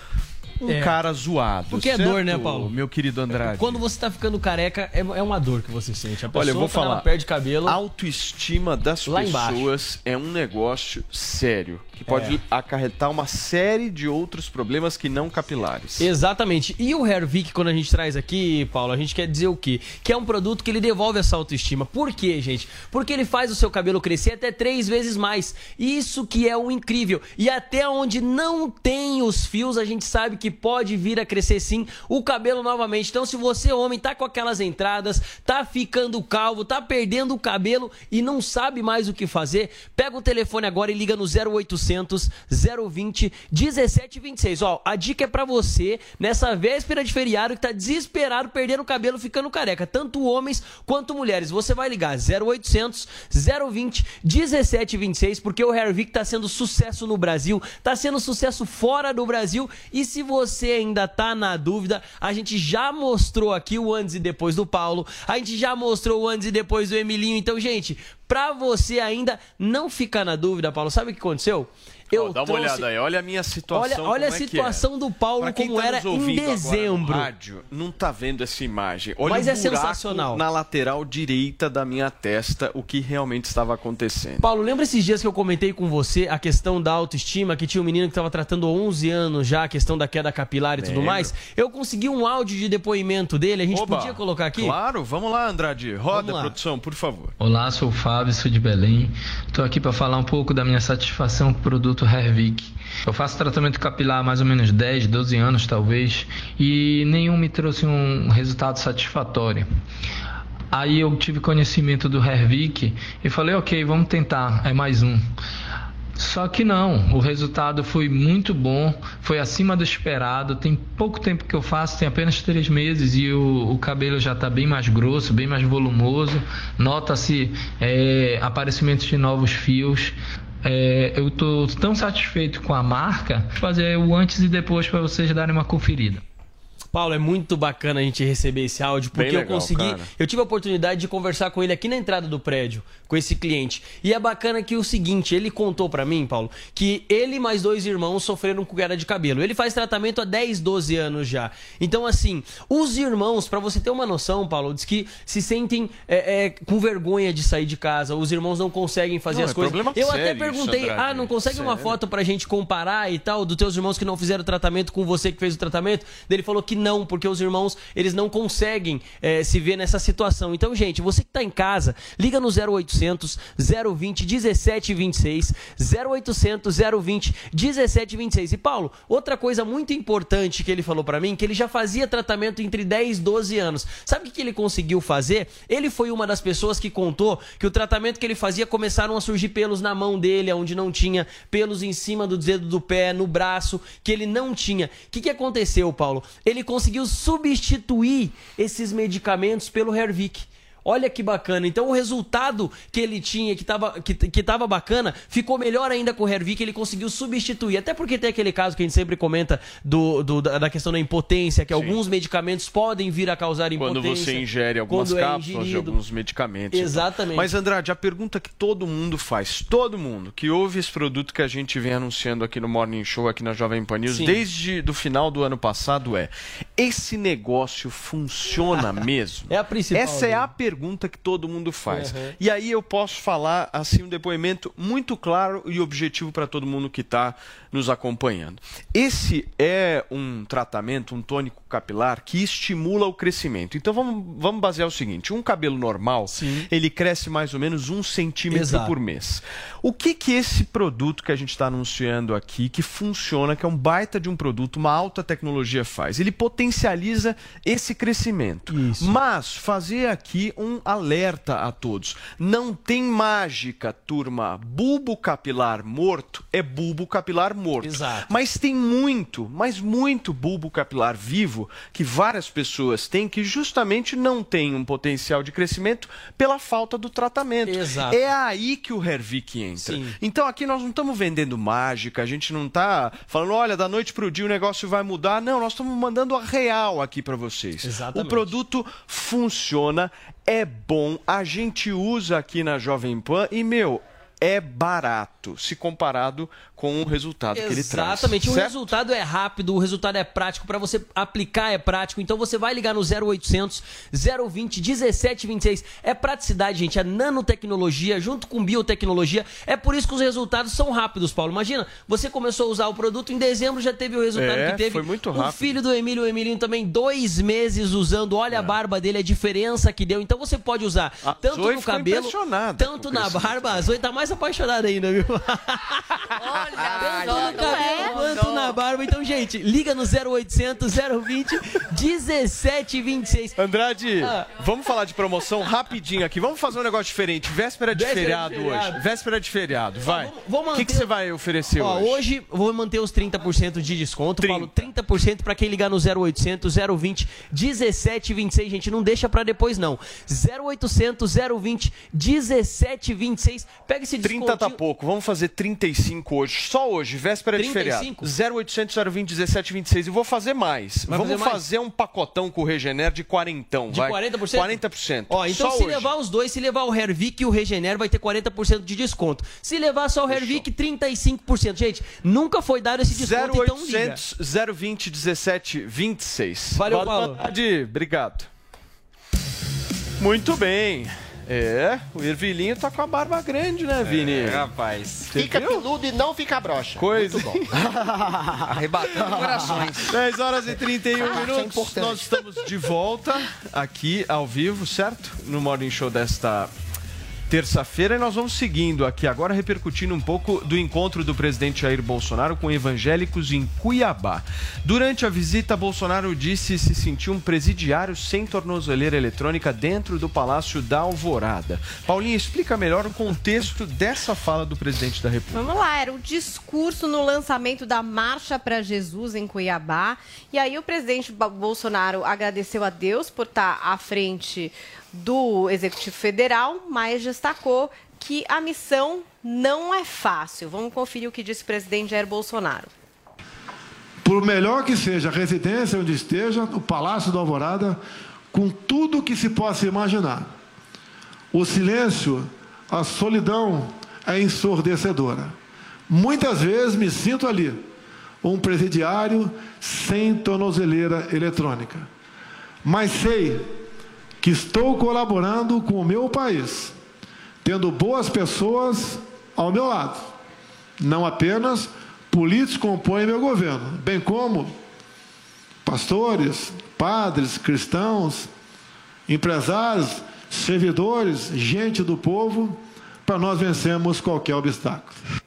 um É. cara zoado. Porque é certo, dor, né, Paulo? Meu querido Andrade. Quando você tá ficando careca, é, é uma dor que você sente. A pessoa, Olha, eu vou ela falar. perde cabelo. Autoestima das pessoas é um negócio sério, que pode É. acarretar uma série de outros problemas que não capilares. Exatamente. E o Hervik, quando a gente traz aqui, Paulo, a gente quer dizer o quê? Que é um produto que ele devolve essa autoestima. Por quê, gente? Porque ele faz o seu cabelo crescer até três vezes mais. Isso que é o incrível. E até onde não tem os fios, a gente sabe que pode vir a crescer sim o cabelo novamente. Então, se você, homem, tá com aquelas entradas, tá ficando calvo, tá perdendo o cabelo e não sabe mais o que fazer, pega o telefone agora e liga no 0800 020 1726. Ó, a dica é pra você nessa véspera de feriado que tá desesperado perdendo o cabelo, ficando careca, tanto homens quanto mulheres. Você vai ligar 0800 020 1726 porque o Hervik tá sendo sucesso no Brasil, tá sendo sucesso fora do Brasil e se você ainda tá na dúvida, a gente já mostrou aqui o antes e depois do Paulo, a gente já mostrou o antes e depois do Emilinho. Então, gente, pra você ainda não ficar na dúvida, Paulo, sabe o que aconteceu? Ó, dá uma olhada aí, olha a minha situação. Olha, olha a como é que situação é. do Paulo como tá era em ouvindo agora no dezembro. rádio, não tá vendo essa imagem. Olha Mas o é buraco sensacional. na lateral direita da minha testa, o que realmente estava acontecendo. Paulo, lembra esses dias que eu comentei com você a questão da autoestima, que tinha um menino que estava tratando há 11 anos já a questão da queda capilar e tudo mais? Eu consegui um áudio de depoimento dele, a gente Oba, podia colocar aqui? Claro, vamos lá, Andrade. Roda, lá. produção, por favor. Olá, sou o Fábio, sou de Belém. Estou aqui para falar um pouco da minha satisfação com o produto Hervik. Eu faço tratamento capilar há mais ou menos 10, 12 anos talvez, e nenhum me trouxe um resultado satisfatório. Aí eu tive conhecimento do Hervik e falei, ok, vamos tentar, é mais um. Só que não, o resultado foi muito bom, foi acima do esperado. Tem pouco tempo que eu faço, tem apenas três meses e o, o cabelo já está bem mais grosso, bem mais volumoso. Nota-se é, aparecimento de novos fios. É, eu estou tão satisfeito com a marca, fazer o antes e depois para vocês darem uma conferida. Paulo, é muito bacana a gente receber esse áudio, porque Bem eu legal, consegui. cara. Eu tive a oportunidade de conversar com ele aqui na entrada do prédio, com esse cliente. E é bacana que o seguinte, ele contou pra mim, Paulo, que ele e mais dois irmãos sofreram com queda de cabelo. Ele faz tratamento há 10, 12 anos já. Então, assim, os irmãos, pra você ter uma noção, Paulo, diz que se sentem é, é, com vergonha de sair de casa. Os irmãos não conseguem fazer Não, as é coisas. Eu até perguntei, ah, não consegue uma Sério. foto pra gente comparar e tal, dos teus irmãos que não fizeram tratamento com você que fez o tratamento? Ele falou que não, porque os irmãos eles não conseguem é, se ver nessa situação. Então, gente, você que está em casa, liga no 0800 020 1726, 0800 020 1726. E Paulo, outra coisa muito importante que ele falou para mim, que ele já fazia tratamento entre 10 e 12 anos. Sabe o que ele conseguiu fazer? Ele foi uma das pessoas que contou que o tratamento que ele fazia começaram a surgir pelos na mão dele, onde não tinha pelos em cima do dedo do pé, no braço, que ele não tinha. O que, que aconteceu, Paulo? Ele conseguiu substituir esses medicamentos pelo Hervik. Olha que bacana. Então o resultado que ele tinha, que estava que, que tava bacana, ficou melhor ainda com o Hervik, ele conseguiu substituir. Até porque tem aquele caso que a gente sempre comenta do, do da questão da impotência, que Sim. alguns medicamentos podem vir a causar impotência. Quando você ingere algumas é cápsulas é de alguns medicamentos. Exatamente. Mas Andrade, a pergunta que todo mundo faz, todo mundo que ouve esse produto que a gente vem anunciando aqui no Morning Show, aqui na Jovem Pan News, Sim. desde do final do ano passado é: esse negócio funciona mesmo? é a principal. Essa é a pergunta pergunta que todo mundo faz. Uhum. E aí eu posso falar assim um depoimento muito claro e objetivo para todo mundo que está nos acompanhando. Esse é um tratamento, um tônico capilar que estimula o crescimento. Então vamos, vamos basear o seguinte: um cabelo normal Sim. ele cresce mais ou menos um centímetro Exato. por mês. O que que esse produto que a gente está anunciando aqui, que funciona, que é um baita de um produto, uma alta tecnologia faz? Ele potencializa esse crescimento. Isso. Mas fazer aqui um alerta a todos. Não tem mágica, turma. Bulbo capilar morto é bulbo capilar morto. Exato. Mas tem muito, mas muito bulbo capilar vivo que várias pessoas têm que justamente não tem um potencial de crescimento pela falta do tratamento. Exato. É aí que o Hervik entra. Sim. Então aqui nós não estamos vendendo mágica, a gente não está falando, olha, da noite para o dia o negócio vai mudar. Não, nós estamos mandando a real aqui para vocês. Exatamente. O produto funciona, é bom, a gente usa aqui na Jovem Pan e, meu, é barato se comparado com o resultado Exatamente. que ele traz. Exatamente. O resultado é rápido, o resultado é prático. Para você aplicar é prático. Então você vai ligar no 0800 020 1726. É praticidade, gente. É nanotecnologia junto com biotecnologia. É por isso que os resultados são rápidos, Paulo. Imagina, você começou a usar o produto em dezembro, já teve o resultado é, que teve. Foi muito rápido. O filho do Emílio, o Emílio também, dois meses usando. Olha é. a barba dele, a diferença que deu. Então você pode usar a tanto Zoe no cabelo, tanto na barba. A Zoe tá mais apaixonada ainda, viu? Olha ah, tanto no cabelo quanto na barba. Então, gente, liga no 0800 020 1726. Andrade, ah. vamos falar de promoção rapidinho aqui. Vamos fazer um negócio diferente. Véspera de, Véspera feriado, de feriado, hoje. Véspera de feriado, vai. O que, que você vai oferecer Ó, hoje? Hoje vou manter os 30% de desconto. 30. Paulo, 30% para quem ligar no 0800 020 1726. Gente, não deixa para depois, não. 0800 020 1726. Pega esse desconto. 30 tá pouco. Vamos fazer 35 hoje. Só hoje, véspera 35? de feriado. 0800 020 1726. E vou fazer mais. Vai Vamos fazer, fazer, um pacotão com o Regener de quarentão. De vai. 40%? 40%. Ó, então só se hoje. levar os dois, se levar o Hervik e o Regener, vai ter 40% de desconto. Se levar só o Hervik, 35%. Gente, nunca foi dado esse desconto, 0800 então 020 1726. Valeu, Paulo. Obrigado. Muito bem. É, o Ervilinho tá com a barba grande, né, Vini? É, rapaz. fica viu? peludo e não fica broxa. Coisa. Muito bom. Arrebatando corações. 10 horas e 31 ah, minutos. É Nós estamos de volta aqui ao vivo, certo? No Morning Show desta terça-feira e nós vamos seguindo aqui agora repercutindo um pouco do encontro do presidente Jair Bolsonaro com evangélicos em Cuiabá. Durante a visita, Bolsonaro disse se sentir um presidiário sem tornozeleira eletrônica dentro do Palácio da Alvorada. Paulinha, explica melhor o contexto dessa fala do presidente da República. Vamos lá, era o discurso no lançamento da Marcha para Jesus em Cuiabá. E aí o presidente Bolsonaro agradeceu a Deus por estar à frente do Executivo Federal, mas destacou que a missão não é fácil. Vamos conferir o que disse o presidente Jair Bolsonaro. Por melhor que seja a residência onde esteja, o Palácio da Alvorada, com tudo que se possa imaginar. O silêncio, a solidão é ensurdecedora. Muitas vezes me sinto ali, um presidiário sem tornozeleira eletrônica. Mas sei que estou colaborando com o meu país, tendo boas pessoas ao meu lado. Não apenas políticos compõem meu governo, bem como pastores, padres, cristãos, empresários, servidores, gente do povo, para nós vencermos qualquer obstáculo.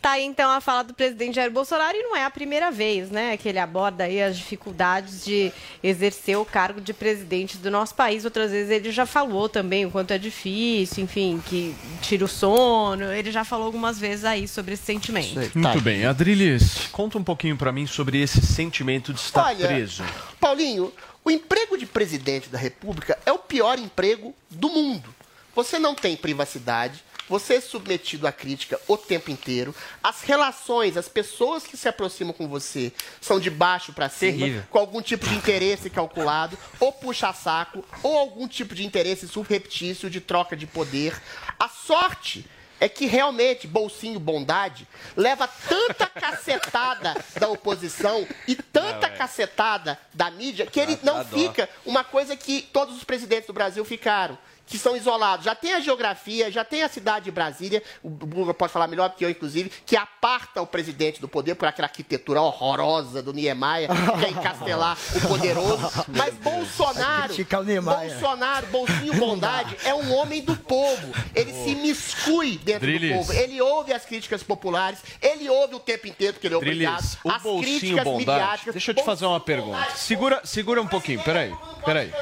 Tá aí então a fala do presidente Jair Bolsonaro e não é a primeira vez, né, que ele aborda aí as dificuldades de exercer o cargo de presidente do nosso país. Outras vezes ele já falou também o quanto é difícil, enfim, que tira o sono. Ele já falou algumas vezes aí sobre esse sentimento. Muito bem, Adriles, conta um pouquinho para mim sobre esse sentimento de estar Olha, preso. Paulinho, o emprego de presidente da República é o pior emprego do mundo. Você não tem privacidade, você é submetido à crítica o tempo inteiro. As relações, as pessoas que se aproximam com você são de baixo para cima, Terrível. com algum tipo de interesse calculado, ou puxa-saco, ou algum tipo de interesse subreptício de troca de poder. A sorte é que realmente Bolsinho Bondade leva tanta cacetada da oposição e tanta Não, é. cacetada da mídia que ele Ah, não fica uma coisa que todos os presidentes do Brasil ficaram. Que são isolados. Já tem a geografia, já tem a cidade de Brasília, o Bruno pode falar melhor que eu, inclusive, que aparta o presidente do poder por aquela arquitetura horrorosa do Niemeyer, que é encastelar o poderoso. Mas Bolsonaro. Bolsonaro, Bolsinho Bondade, é um homem do povo. Ele se miscui dentro Drilis. do povo. Ele ouve as críticas populares, ele ouve o tempo inteiro que ele é obrigado. Drilis, o as bolsinho críticas bondade. midiáticas. Deixa eu te fazer uma pergunta. Segura, segura um pouquinho, peraí. Peraí.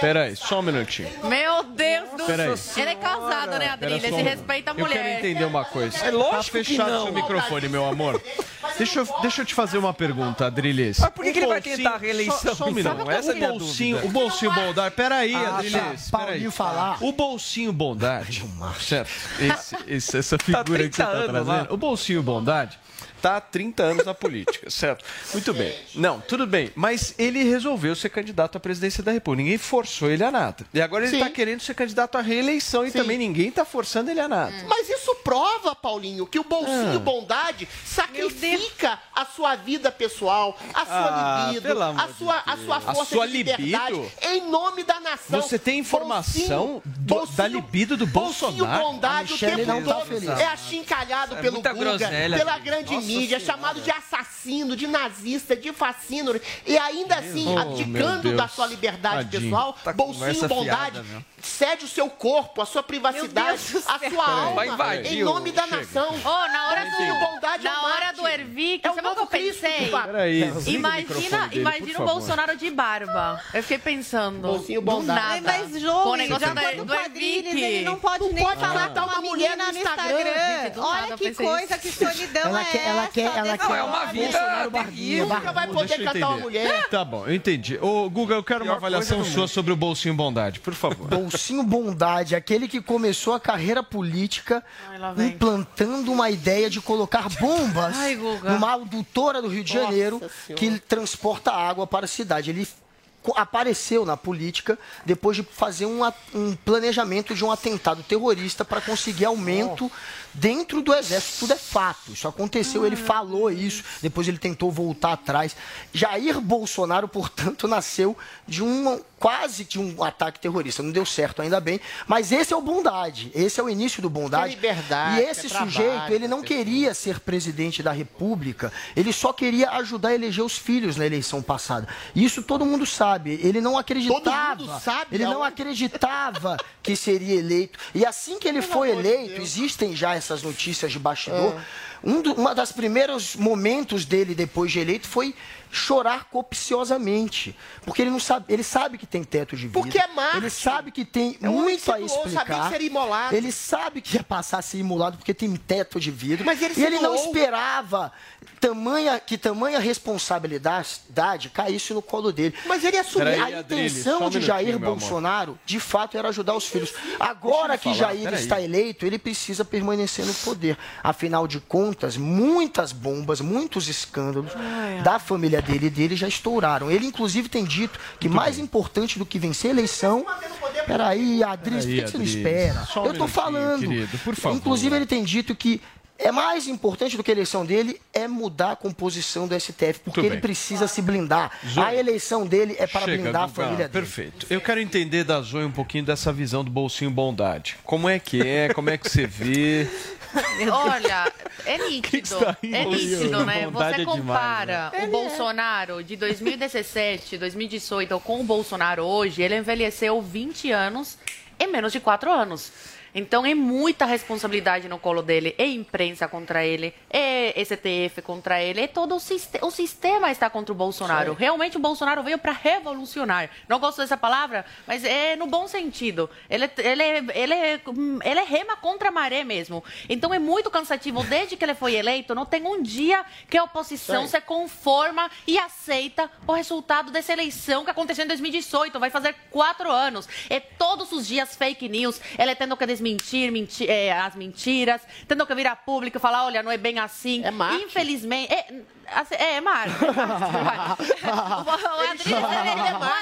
Peraí, só um minutinho. Meu Deus do céu. Ele é casado, né, Pera Adrilha? Se um- respeita a Eu quero mulher. entender uma coisa. É lógico tá fechado que não. seu microfone, meu amor. Deixa eu, deixa eu te fazer uma pergunta, Adriles. Mas por que O que ele vai tentar a reeleição, Só, só um minuto. Essa é a o minha bolsinho, dúvida. o bolsinho bondade. Peraí, Ah, Adriles. tá. Peraí. Paulinho falar. O bolsinho bondade. Certo. Esse, esse- essa figura que 30 você tá trazendo. lá. O bolsinho bondade tá há 30 anos na política, certo? Muito bem. Não, tudo bem. Mas ele resolveu ser candidato à presidência da República. Ninguém forçou ele a nada. E agora ele está querendo ser candidato à reeleição e Sim. também ninguém está forçando ele a nada. Mas isso prova, Paulinho, que o bolsinho Ah. bondade sacrifica a sua vida pessoal, a sua Ah, libido, a de sua, a Deus. sua A força sua de liberdade libido? em nome da nação. Você tem informação do- da libido do Bolsinho Bolsonaro? bondade A o tempo tá todo é achincalhado É pelo Guga, groselha, pela grande Nossa mídia, Senhora. chamado de assassino, de nazista, de fascínio. E ainda assim, Oh, abdicando da sua liberdade Tadinho. pessoal, Tá bolsinho bondade fiada. Cede o seu corpo, a sua privacidade, a sua alma, Vai invadir em nome da chega. nação. Ô, na hora do, bondade na hora do Ervic, É o sabe o que eu pensei? Peraí, Imagina, dele, imagina o. Bolsonaro de barba. Eu fiquei pensando. Bolsinho bondade. Mas, negócio já da- quando do Ervic. ele não pode Não nem pode falar com uma mulher no Instagram. Instagram. Olha que coisa, que solidão Ela é quer- ela essa? quer- ela quer- Não, é uma vida Barbudo. Nunca vai poder eu catar uma mulher. Tá bom, eu entendi. Ô, Guga, eu quero uma avaliação sua sobre o bolsinho bondade, por favor. Bolsinho Bondade, aquele que começou a carreira política Ai, implantando uma ideia de colocar bombas Ai, numa adutora do Rio de Nossa Janeiro Senhora. que transporta água para a cidade. Ele apareceu na política depois de fazer um, um planejamento de um atentado terrorista para conseguir aumento dentro do exército. Tudo é fato. Isso aconteceu, ele falou isso, depois ele tentou voltar atrás. Jair Bolsonaro, portanto, nasceu de um quase de um ataque terrorista. Não deu certo, ainda bem. Mas esse é o bondade. Esse é o início do bondade. Que liberdade, e esse que trabalho, sujeito, ele não que queria ser presidente da República. Ele só queria ajudar a eleger os filhos na eleição passada. Isso todo mundo sabe. Ele não acreditava. Sabe, ele não acreditava que seria eleito. E assim que ele foi amor de eleito, Deus. existem já essas notícias de bastidor. Um do, uma das primeiros momentos dele depois de eleito foi chorar copiciosamente, porque ele não sabe, ele sabe que tem teto de vida. Porque é mártir. Ele sabe que tem É muito a explicar. que seria imolado. Ele sabe que ia passar a ser imolado porque tem teto de vidro. Mas ele e ele não esperava tamanha, que tamanha responsabilidade caísse no colo dele. Mas ele assumiu. Peraí, A intenção um de Jair. Bolsonaro, de fato, era ajudar os filhos. Agora que falar, Jair está eleito, ele precisa permanecer no poder. Afinal de contas, muitas bombas, muitos escândalos da família dele e dele já estouraram. Ele, inclusive, tem dito que mais importante do que vencer a eleição. Peraí, Adriles, por que, que você não espera? só um Eu tô falando. querido, por favor. Inclusive, ele tem dito que. É mais importante do que a eleição dele é mudar a composição do STF, porque Muito ele bem. precisa se blindar. Zoe. A eleição dele é para Chega, blindar a família dele. Perfeito. Eu quero entender da Zoe um pouquinho dessa visão do bolsinho bondade. Como é que é? Como é que você vê? Olha, é nítido. tá é nítido, né? Você é demais, compara né? o Bolsonaro de 2017, 2018 com o Bolsonaro hoje, ele envelheceu 20 anos em menos de 4 anos. Então é muita responsabilidade no colo dele. É imprensa contra ele, é STF contra ele, é todo o, siste- o sistema está contra o Bolsonaro. Sim. Realmente o Bolsonaro veio para revolucionar. Não gosto dessa palavra, mas é no bom sentido. Ele, ele, ele, ele rema contra a maré mesmo. Então é muito cansativo. Desde que ele foi eleito, não tem um dia que a oposição Sim. se conforma e aceita o resultado dessa eleição que aconteceu em 2018. Vai fazer quatro anos. É todos os dias fake news. Ele tendo que desmentir menti- é, as mentiras, tendo que vir a público e falar, olha, não é bem assim. É Infelizmente... É, assim, é, é Marco. É Marco. o Adriles,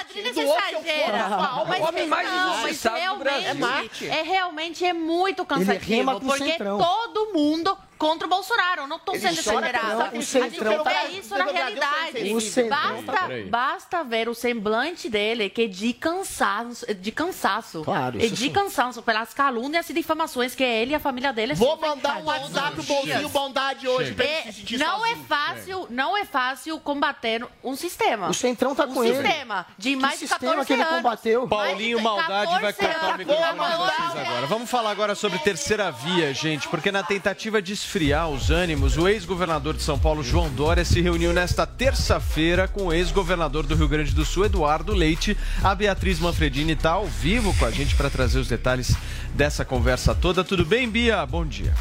Adriles Doou seu exagera. Mas, o homem mais não, mas realmente. É é realmente é muito cansativo. Porque Centrão. todo mundo contra o Bolsonaro. Não estou Ele sendo exagerada. A gente Centrão tá- vê isso na realidade. O Centrão tá- Basta, basta ver o semblante dele, que é de cansaço. De cansaço. Claro, É isso de cansaço pelas calúnias e difamações que ele e a família dele Vou mandar um WhatsApp dias. bondade hoje, pra ele É, se sentir não é fácil, não é fácil combater um sistema. O Centrão tá um com ele. sistema de Que mais de sistema 14 que ele anos. combateu? Paulinho Maldade vai cortar o microfone agora. Vamos falar agora sobre terceira via, gente, porque na tentativa de esfriar os ânimos, o ex-governador de São Paulo, João Dória, se reuniu nesta terça-feira com o ex-governador do Rio Grande do Sul, Eduardo Leite. A Beatriz Manfredini está ao vivo com a gente para trazer os detalhes dessa conversa toda. Tudo bem, Bia? Bom dia.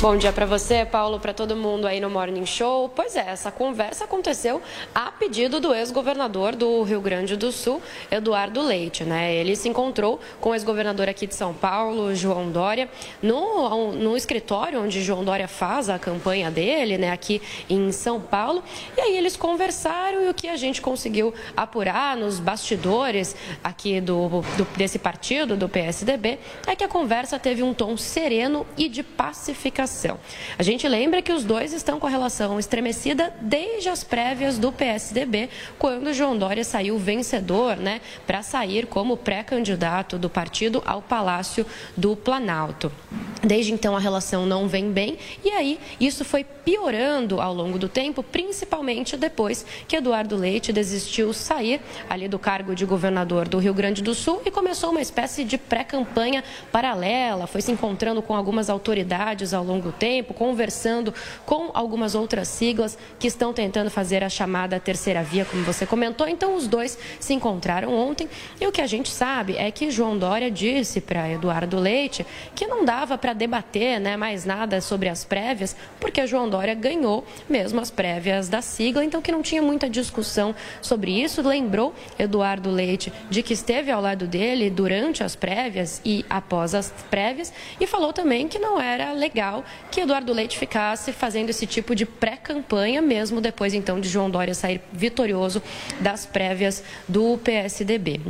Bom dia para você, Paulo, para todo mundo aí no Morning Show. Pois é, essa conversa aconteceu a pedido do ex-governador do Rio Grande do Sul, Eduardo Leite, né? Ele se encontrou com o ex-governador aqui de São Paulo, João Dória, no, no escritório onde João Dória faz a campanha dele, né, aqui em São Paulo. E aí eles conversaram e o que a gente conseguiu apurar nos bastidores aqui do, do- desse partido, do PSDB, é que a conversa teve um tom sereno e de pacificação. A gente lembra que os dois estão com a relação estremecida desde as prévias do PSDB, quando João Dória saiu vencedor, né, para sair como pré-candidato do partido ao Palácio do Planalto. Desde então a relação não vem bem e aí isso foi piorando ao longo do tempo, principalmente depois que Eduardo Leite desistiu sair ali do cargo de governador do Rio Grande do Sul e começou uma espécie de pré-campanha paralela, foi se encontrando com algumas autoridades ao longo do tempo, conversando com algumas outras siglas que estão tentando fazer a chamada terceira via, como você comentou. Então os dois se encontraram ontem e o que a gente sabe é que João Dória disse para Eduardo Leite que não dava para debater né, mais nada sobre as prévias, porque João Dória ganhou mesmo as prévias da sigla, então que não tinha muita discussão sobre isso. Lembrou Eduardo Leite de que esteve ao lado dele durante as prévias e após as prévias e falou também que não era legal que Eduardo Leite ficasse fazendo esse tipo de pré-campanha, mesmo depois então de João Dória sair vitorioso das prévias do PSDB.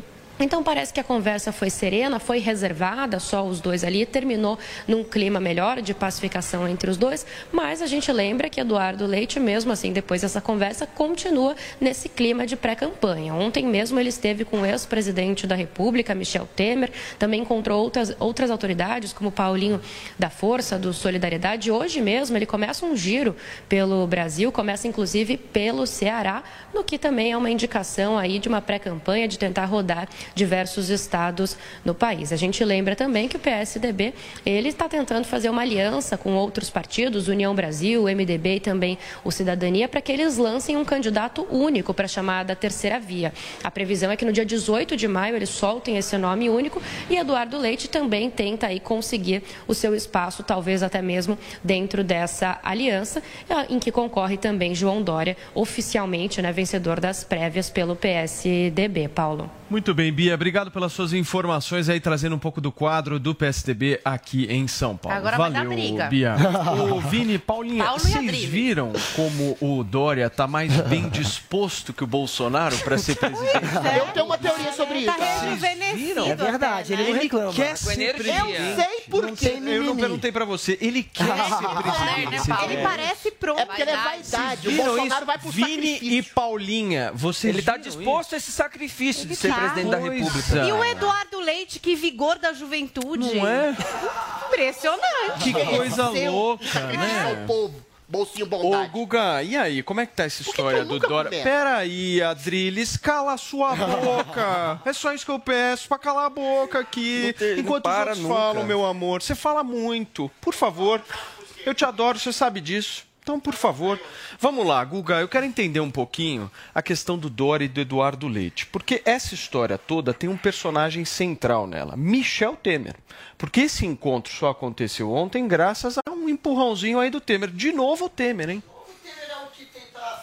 Então parece que a conversa foi serena, foi reservada, só os dois ali, terminou num clima melhor de pacificação entre os dois, mas a gente lembra que Eduardo Leite, mesmo assim, depois dessa conversa, continua nesse clima de pré-campanha. Ontem mesmo ele esteve com o ex-presidente da República, Michel Temer, também encontrou outras, outras autoridades, como Paulinho da Força, do Solidariedade. Hoje mesmo ele começa um giro pelo Brasil, começa inclusive pelo Ceará, no que também é uma indicação aí de uma pré-campanha de tentar rodar diversos estados no país. A gente lembra também que o PSDB ele está tentando fazer uma aliança com outros partidos, União Brasil, MDB e também o Cidadania, para que eles lancem um candidato único para a chamada terceira via. A previsão é que no dia 18 de maio eles soltem esse nome único e Eduardo Leite também tenta aí conseguir o seu espaço, talvez até mesmo dentro dessa aliança, em que concorre também João Dória, oficialmente né, vencedor das prévias pelo PSDB. Paulo. Muito bem, Bia. Obrigado pelas suas informações aí, trazendo um pouco do quadro do PSDB aqui em São Paulo. Agora vai Valeu, dar briga. Bia. Ô, Vini, Paulinha, Paulo vocês viram como o Dória tá mais bem disposto que o Bolsonaro para ser presidente? Eu tenho uma teoria sobre isso. Tá rejuvenescido. É verdade, ele não reclama. quer Com ser energia. Eu sei Por quê? Eu não perguntei pra você. Ele quer ser presidente. Ele parece pronto. É porque ele é vaidade. O Bolsonaro isso? vai pro Vini sacrifício. e Paulinha, vocês Ele está viram disposto a esse sacrifício de ser tá. presidente da Pois República. E o Eduardo Leite, que vigor da juventude. Não é? Impressionante. Que coisa louca, né? Bolsinho Ô, bondade. Guga, e aí, como é que tá essa história do Dória? começo? Peraí, Adriles, cala a sua boca. é só isso que eu peço, pra calar a boca aqui. Enquanto os outros nunca. falam, meu amor, você fala muito. Por favor, eu te adoro, você sabe disso. Então, por favor, vamos lá, Guga, eu quero entender um pouquinho a questão do Dória e do Eduardo Leite. Porque essa história toda tem um personagem central nela, Michel Temer. Porque esse encontro só aconteceu ontem graças a um empurrãozinho aí do Temer. De novo o Temer, hein?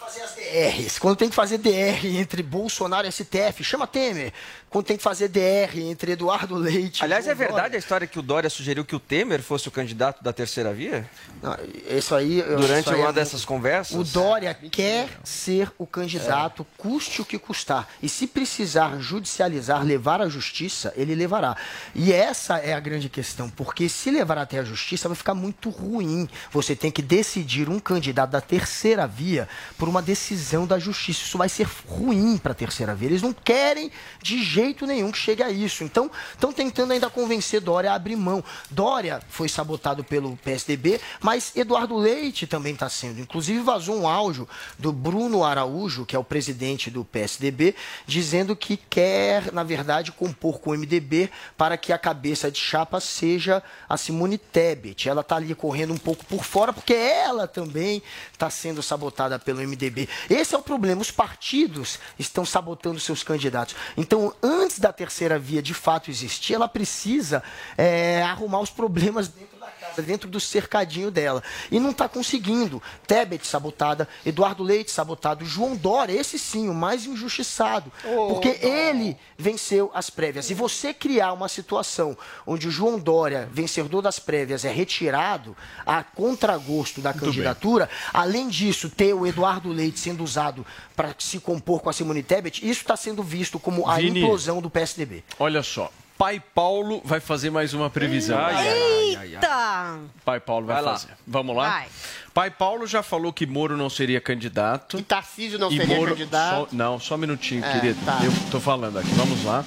fazer as DRs. Quando tem que fazer DR entre Bolsonaro e STF, chama Temer. Quando tem que fazer DR entre Eduardo Leite. e Aliás, é verdade Dória. a história que o Dória sugeriu que o Temer fosse o candidato da terceira via? Não, isso aí. Durante isso aí uma é- dessas conversas? O Dória quer ser o candidato, custe o que custar. E se precisar judicializar, levar à justiça, ele levará. E essa é a grande questão, porque se levar até a justiça vai ficar muito ruim. Você tem que decidir um candidato da terceira via por uma decisão da justiça. Isso vai ser ruim para a terceira via. Eles não querem de jeito nenhum que chegue a isso. Então, estão tentando ainda convencer Dória a abrir mão. Dória foi sabotado pelo PSDB, mas Eduardo Leite também está sendo. Inclusive, vazou um áudio do Bruno Araújo, que é o presidente do PSDB, dizendo que quer, na verdade, compor com o MDB para que a cabeça de chapa seja a Simone Tebet. Ela está ali correndo um pouco por fora, porque ela também está sendo sabotada pelo MDB. Esse é o problema. Os partidos estão sabotando seus candidatos. Então, antes da terceira via de fato existir, ela precisa é, arrumar os problemas dentro dentro do cercadinho dela. E não está conseguindo. Tebet sabotada, Eduardo Leite sabotado, João Dória, esse sim, o mais injustiçado. porque ele venceu as prévias. E você criar uma situação onde o João Dória, vencedor das prévias, é retirado a contragosto da candidatura, além disso, ter o Eduardo Leite sendo usado para se compor com a Simone Tebet, isso está sendo visto como a Vini. implosão do PSDB. Olha só, Pai Paulo vai fazer mais uma previsão. Eita! Pai Paulo vai, Vai lá. fazer. Vamos lá? Vai. Pai Paulo já falou que Moro não seria candidato. E Tarcísio não seria candidato. só- não, só um minutinho, É, querido. tá. Eu tô falando aqui. Vamos lá.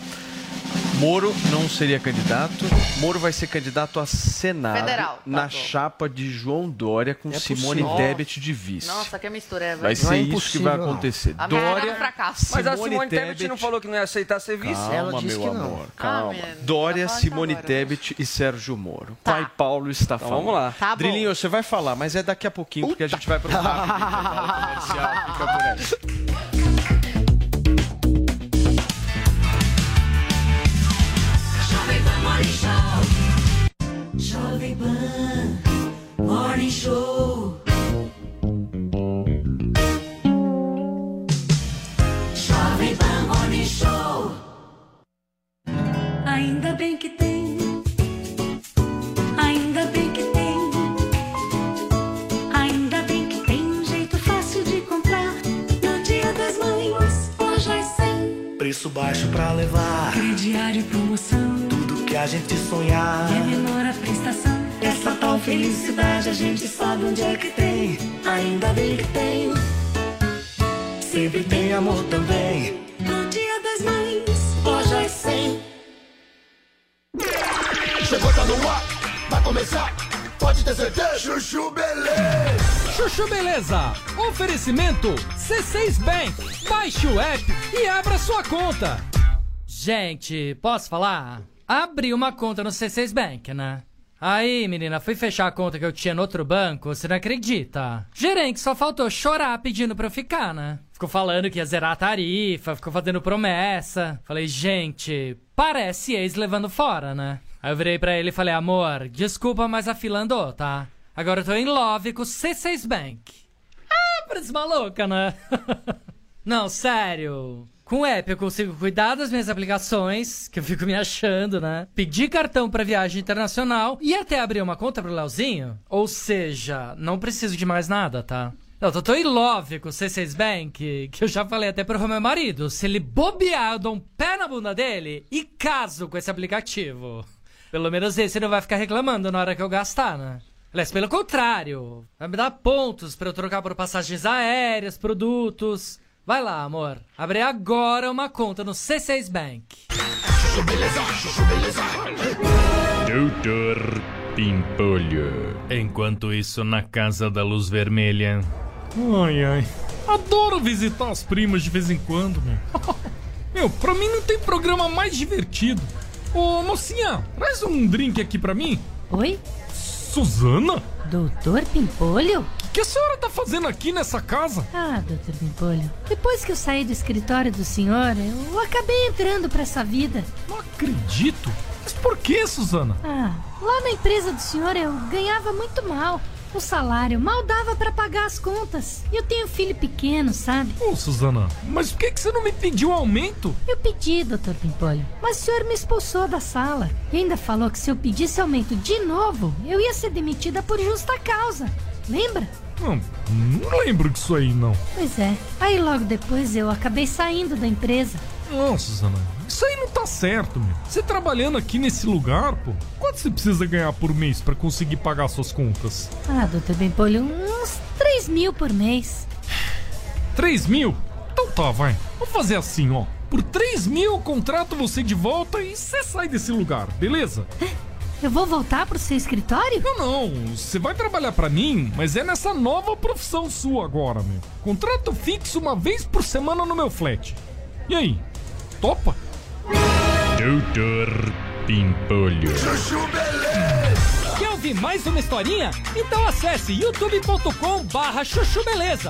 Moro não seria candidato. Moro vai ser candidato a Senado Federal, tá na bom. chapa de João Dória com É Simone possível. Tebet de vice. Nossa, que mistura. é, Vai ser isso que vai acontecer. A um Dória, fracasso. Mas a Simone Tebet Tebet não falou que não ia aceitar ser vice? Calma, meu amor, calma. menino, Dória, tá Simone agora. Tebet e Sérgio Moro. Pai Paulo está Então falando. vamos lá. Tá. Drilinho, você vai falar, mas é daqui a pouquinho, porque a gente vai pro rápido intervalo comercial. Fica por aí. Jovem Pan Morning Show. Jovem Pan Morning Show. Jovem Pan Morning Show. Ainda bem que tem. Ainda bem que tem. Ainda bem que tem um jeito fácil de comprar. No Dia das Mães, lojas 100. Preço baixo pra levar. Crediário e promoção. Que a gente sonhar. E é menor a prestação. Essa tal felicidade a gente sabe onde é que tem. Ainda bem que tem. Sempre tem amor também. No Dia das Mães, lojas 100. Chegou, tá no ar, vai começar, pode ter certeza. Chuchu Beleza. Chuchu Beleza. Oferecimento C6 Bank. Baixe o app e abra sua conta. Gente, posso falar? Abri uma conta no C6 Bank, né? Aí, menina, fui fechar a conta que eu tinha no outro banco, você não acredita? Gerente só faltou chorar pedindo pra eu ficar, né? Ficou falando que ia zerar a tarifa, ficou fazendo promessa. Falei, gente, parece ex levando fora, né? Aí eu virei pra ele e falei, amor, desculpa, mas a fila andou, tá? Agora eu tô em love com o C6 Bank. Ah, parece maluca, né? Não, sério. Com o app eu consigo cuidar das minhas aplicações, que eu fico me achando, né? Pedir cartão pra viagem internacional e até abrir uma conta pro Leozinho. Ou seja, não preciso de mais nada, tá? Eu tô tão em love com o C6 Bank que eu já falei até pro meu marido. Se ele bobear, eu dou um pé na bunda dele e caso com esse aplicativo. Pelo menos esse não vai ficar reclamando na hora que eu gastar, né? Aliás, pelo contrário, vai me dar pontos pra eu trocar por passagens aéreas, produtos. Vai lá, amor. Abre agora uma conta no C6 Bank. Doutor Pimpolho. Enquanto isso, na Casa da Luz Vermelha. Ai, ai. Adoro visitar as primas de vez em quando, meu. meu, pra mim não tem programa mais divertido. Ô, mocinha, traz um drink aqui pra mim. Oi? Suzana? Doutor Pimpolho? O que a senhora tá fazendo aqui nessa casa? Ah, doutor Pimpolho. Depois que eu saí do escritório do senhor, eu acabei entrando pra essa vida. Não acredito. Mas por que, Suzana? Ah, lá na empresa do senhor eu ganhava muito mal. O salário mal dava pra pagar as contas. E eu tenho filho pequeno, sabe? Ô, Suzana, mas por que, que você não me pediu aumento? Eu pedi, doutor Pimpolho, mas o senhor me expulsou da sala. E ainda falou que se eu pedisse aumento de novo, eu ia ser demitida por justa causa. Lembra? Não, não lembro disso aí, não. Pois é. Aí logo depois eu acabei saindo da empresa. Não, Suzana, isso aí não tá certo, meu. Você trabalhando aqui nesse lugar, pô, quanto você precisa ganhar por mês pra conseguir pagar suas contas? Ah, doutor Pimpolho, uns 3 mil por mês. 3 mil? Então tá, vai. Vamos fazer assim, ó. Por 3 mil eu contrato você de volta e você sai desse lugar, beleza? Eu vou voltar pro seu escritório? Não, não. Você vai trabalhar pra mim, mas é nessa nova profissão sua agora, meu. Contrato fixo uma vez por semana no meu flat. E aí? Topa? Doutor Pimpolho. Quer ouvir mais uma historinha? Então acesse youtube.com barra chuchu beleza.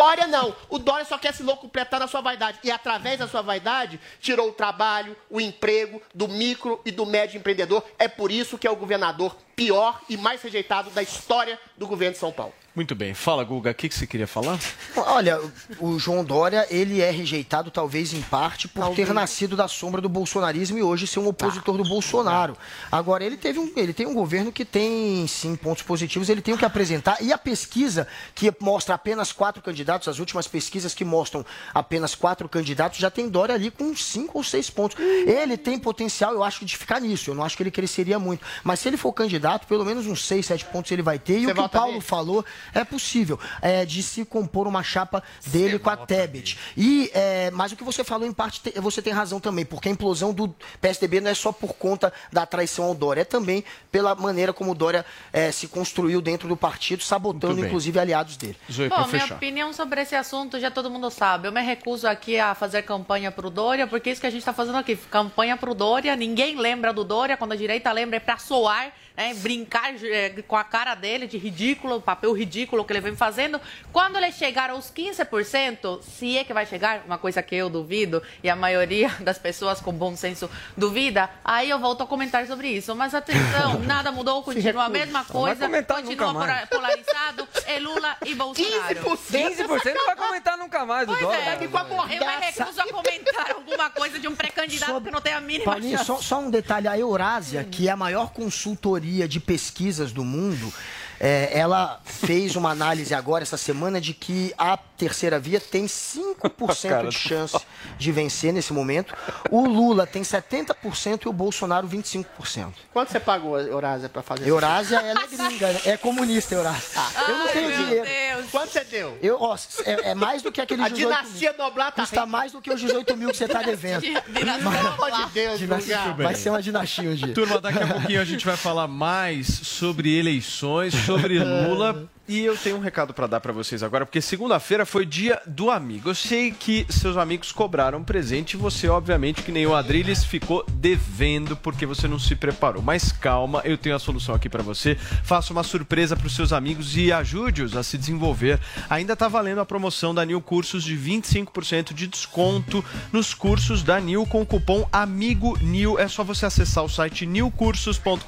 Dória não. O Dória só quer se locupletar na sua vaidade. E através da sua vaidade, tirou o trabalho, o emprego do micro e do médio empreendedor. É por isso que é o governador pior e mais rejeitado da história do governo de São Paulo. Muito bem. Fala, Guga, o que, que você queria falar? Olha, o João Dória, ele é rejeitado talvez em parte por ter nascido da sombra do bolsonarismo e hoje ser um opositor do Bolsonaro. Agora, ele, teve um, ele tem um governo que tem, sim, pontos positivos, ele tem o que apresentar. E a pesquisa que mostra apenas quatro candidatos, as últimas pesquisas que mostram apenas quatro candidatos, já tem Dória ali com cinco ou seis pontos. Ele tem potencial, eu acho, de ficar nisso. Eu não acho que ele cresceria muito. Mas se ele for candidato, pelo menos uns seis, sete pontos ele vai ter. E Você o que o Paulo nele? falou é possível, é, de se compor uma chapa dele com a Tebet. E, é, mas o que você falou, em parte, te- você tem razão também, porque a implosão do PSDB não é só por conta da traição ao Dória, é também pela maneira como o Dória é, se construiu dentro do partido, sabotando, inclusive, aliados dele. Bom, minha opinião sobre esse assunto já todo mundo sabe. Eu me recuso aqui a fazer campanha pro Dória, porque é isso que a gente está fazendo aqui. Campanha pro Dória, ninguém lembra do Dória, quando a direita lembra é pra soar, né, brincar eh, com a cara dele de ridículo, o papel ridículo que ele vem fazendo. Quando ele chegar aos 15%, se é que vai chegar, uma coisa que eu duvido, e a maioria das pessoas com bom senso duvida, aí eu volto a comentar sobre isso. Mas atenção, nada mudou, continua a mesma coisa, continua polarizado, é Lula e Bolsonaro. 15% não vai comentar nunca mais Pois dólar. é, eu me recuso a comentar alguma coisa de um pré-candidato que não tem a mínima Paulinho, chance. só, só um detalhe, a Eurásia, que é a maior consultoria de pesquisas do mundo, é, ela fez uma análise agora, essa semana, de que a terceira via tem 5% Cara, de chance de vencer nesse momento. O Lula tem 70% e o Bolsonaro 25%. Quanto você pagou, Eurásia, pra fazer Eurásia, ela é gringa, né? é comunista, Eurásia. eu não tenho dinheiro. Quanto você deu? Eu, ó, é, é mais do que aqueles A 18 dinastia Noblar tá Custa mais do que os 18 mil que você está devendo. Pelo amor de Deus, Dinastia-. Vai ser uma dinastia dia. Turma, daqui a pouquinho a gente vai falar mais sobre eleições, sobre Lula. E eu tenho um recado para dar para vocês agora, porque segunda-feira foi dia do amigo. Eu sei que seus amigos cobraram presente e você, obviamente, que nem o Adrilles, ficou devendo porque você não se preparou. Mas calma, eu tenho a solução aqui para você. Faça uma surpresa para os seus amigos e ajude-os a se desenvolver. Ainda está valendo a promoção da Nil Cursos de 25% de desconto nos cursos da Nil com o cupom Amigo Nil. É só você acessar o site nilcursos.com.br,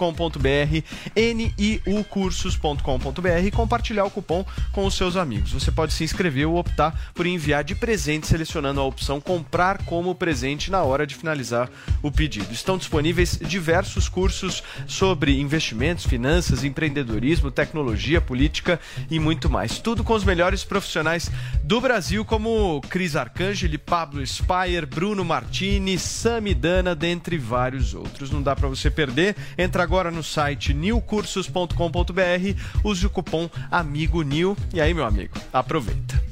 niucursos.com.br e compartilhar compartilhar o cupom com os seus amigos. Você pode se inscrever ou optar por enviar de presente selecionando a opção comprar como presente na hora de finalizar o pedido. Estão disponíveis diversos cursos sobre investimentos, finanças, empreendedorismo, tecnologia, política e muito mais. Tudo com os melhores profissionais do Brasil, como Cris Arcangeli, Pablo Spire, Bruno Martini, Sami Dana, dentre vários outros. Não dá para você perder. Entra agora no site newcursos.com.br, use o cupom Amigo New e aí, meu amigo, aproveita.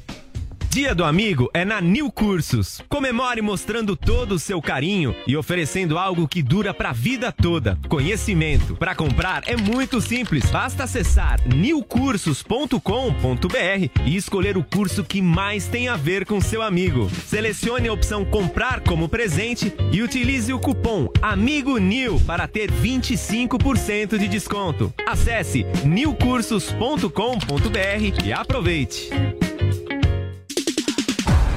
Dia do Amigo é na New Cursos. Comemore mostrando todo o seu carinho e oferecendo algo que dura pra vida toda: conhecimento. Para comprar é muito simples, basta acessar newcursos.com.br e escolher o curso que mais tem a ver com seu amigo. Selecione a opção comprar como presente e utilize o cupom Amigo New para ter 25% de desconto. Acesse newcursos.com.br e aproveite.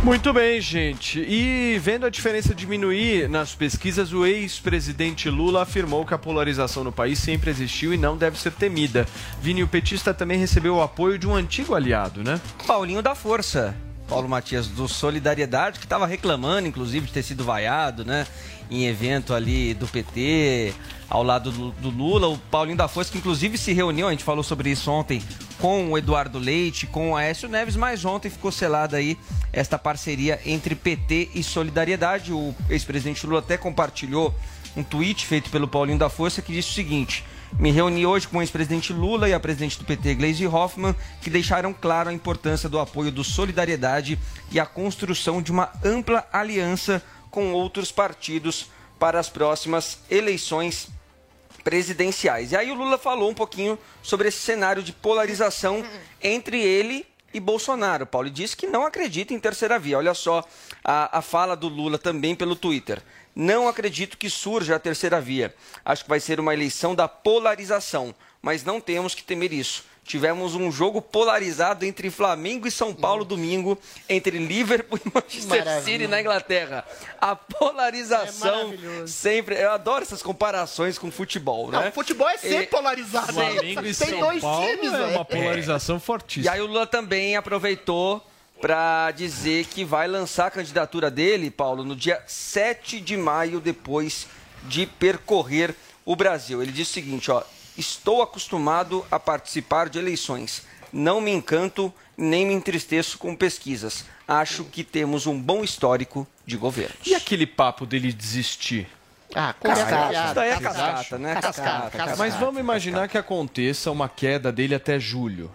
Muito bem, gente. E vendo a diferença diminuir nas pesquisas, o ex-presidente Lula afirmou que a polarização no país sempre existiu e não deve ser temida. Vini, o petista também recebeu o apoio de um antigo aliado, né? Paulinho da Força. Paulo Matias do Solidariedade, que estava reclamando, inclusive, de ter sido vaiado, né? Em evento ali do PT, ao lado do, do Lula. O Paulinho da Força, que inclusive se reuniu, a gente falou sobre isso ontem, com o Eduardo Leite, com o Aécio Neves, mas ontem ficou selada aí esta parceria entre PT e Solidariedade. O ex-presidente Lula até compartilhou um tweet feito pelo Paulinho da Força que disse o seguinte: me reuni hoje com o ex-presidente Lula e a presidente do PT, Gleisi Hoffmann, que deixaram claro a importância do apoio do Solidariedade e a construção de uma ampla aliança com outros partidos para as próximas eleições presidenciais. E aí o Lula falou um pouquinho sobre esse cenário de polarização entre ele e Bolsonaro. Paulo disse que não acredita em terceira via. Olha só a, a fala do Lula também pelo Twitter. Não acredito que surja a terceira via. Acho que vai ser uma eleição da polarização, mas não temos que temer isso. Tivemos um jogo polarizado entre Flamengo e São Paulo domingo, entre Liverpool e Manchester Maravilha. City na Inglaterra. A polarização sempre. Eu adoro essas comparações com futebol, né? Não, futebol é sempre E- polarizado. Flamengo e Tem São dois Paulo times, é uma polarização fortíssima. E aí o Lula também aproveitou para dizer que vai lançar a candidatura dele, Paulo, no dia 7 de maio, depois de percorrer o Brasil. Ele disse o seguinte, ó, estou acostumado a participar de eleições. Não me encanto nem me entristeço com pesquisas. Acho que temos um bom histórico de governo. E aquele papo dele desistir? Ah, cascata. Isso daí é cascata, né? Cascata, cascata. Mas vamos imaginar que aconteça uma queda dele até julho.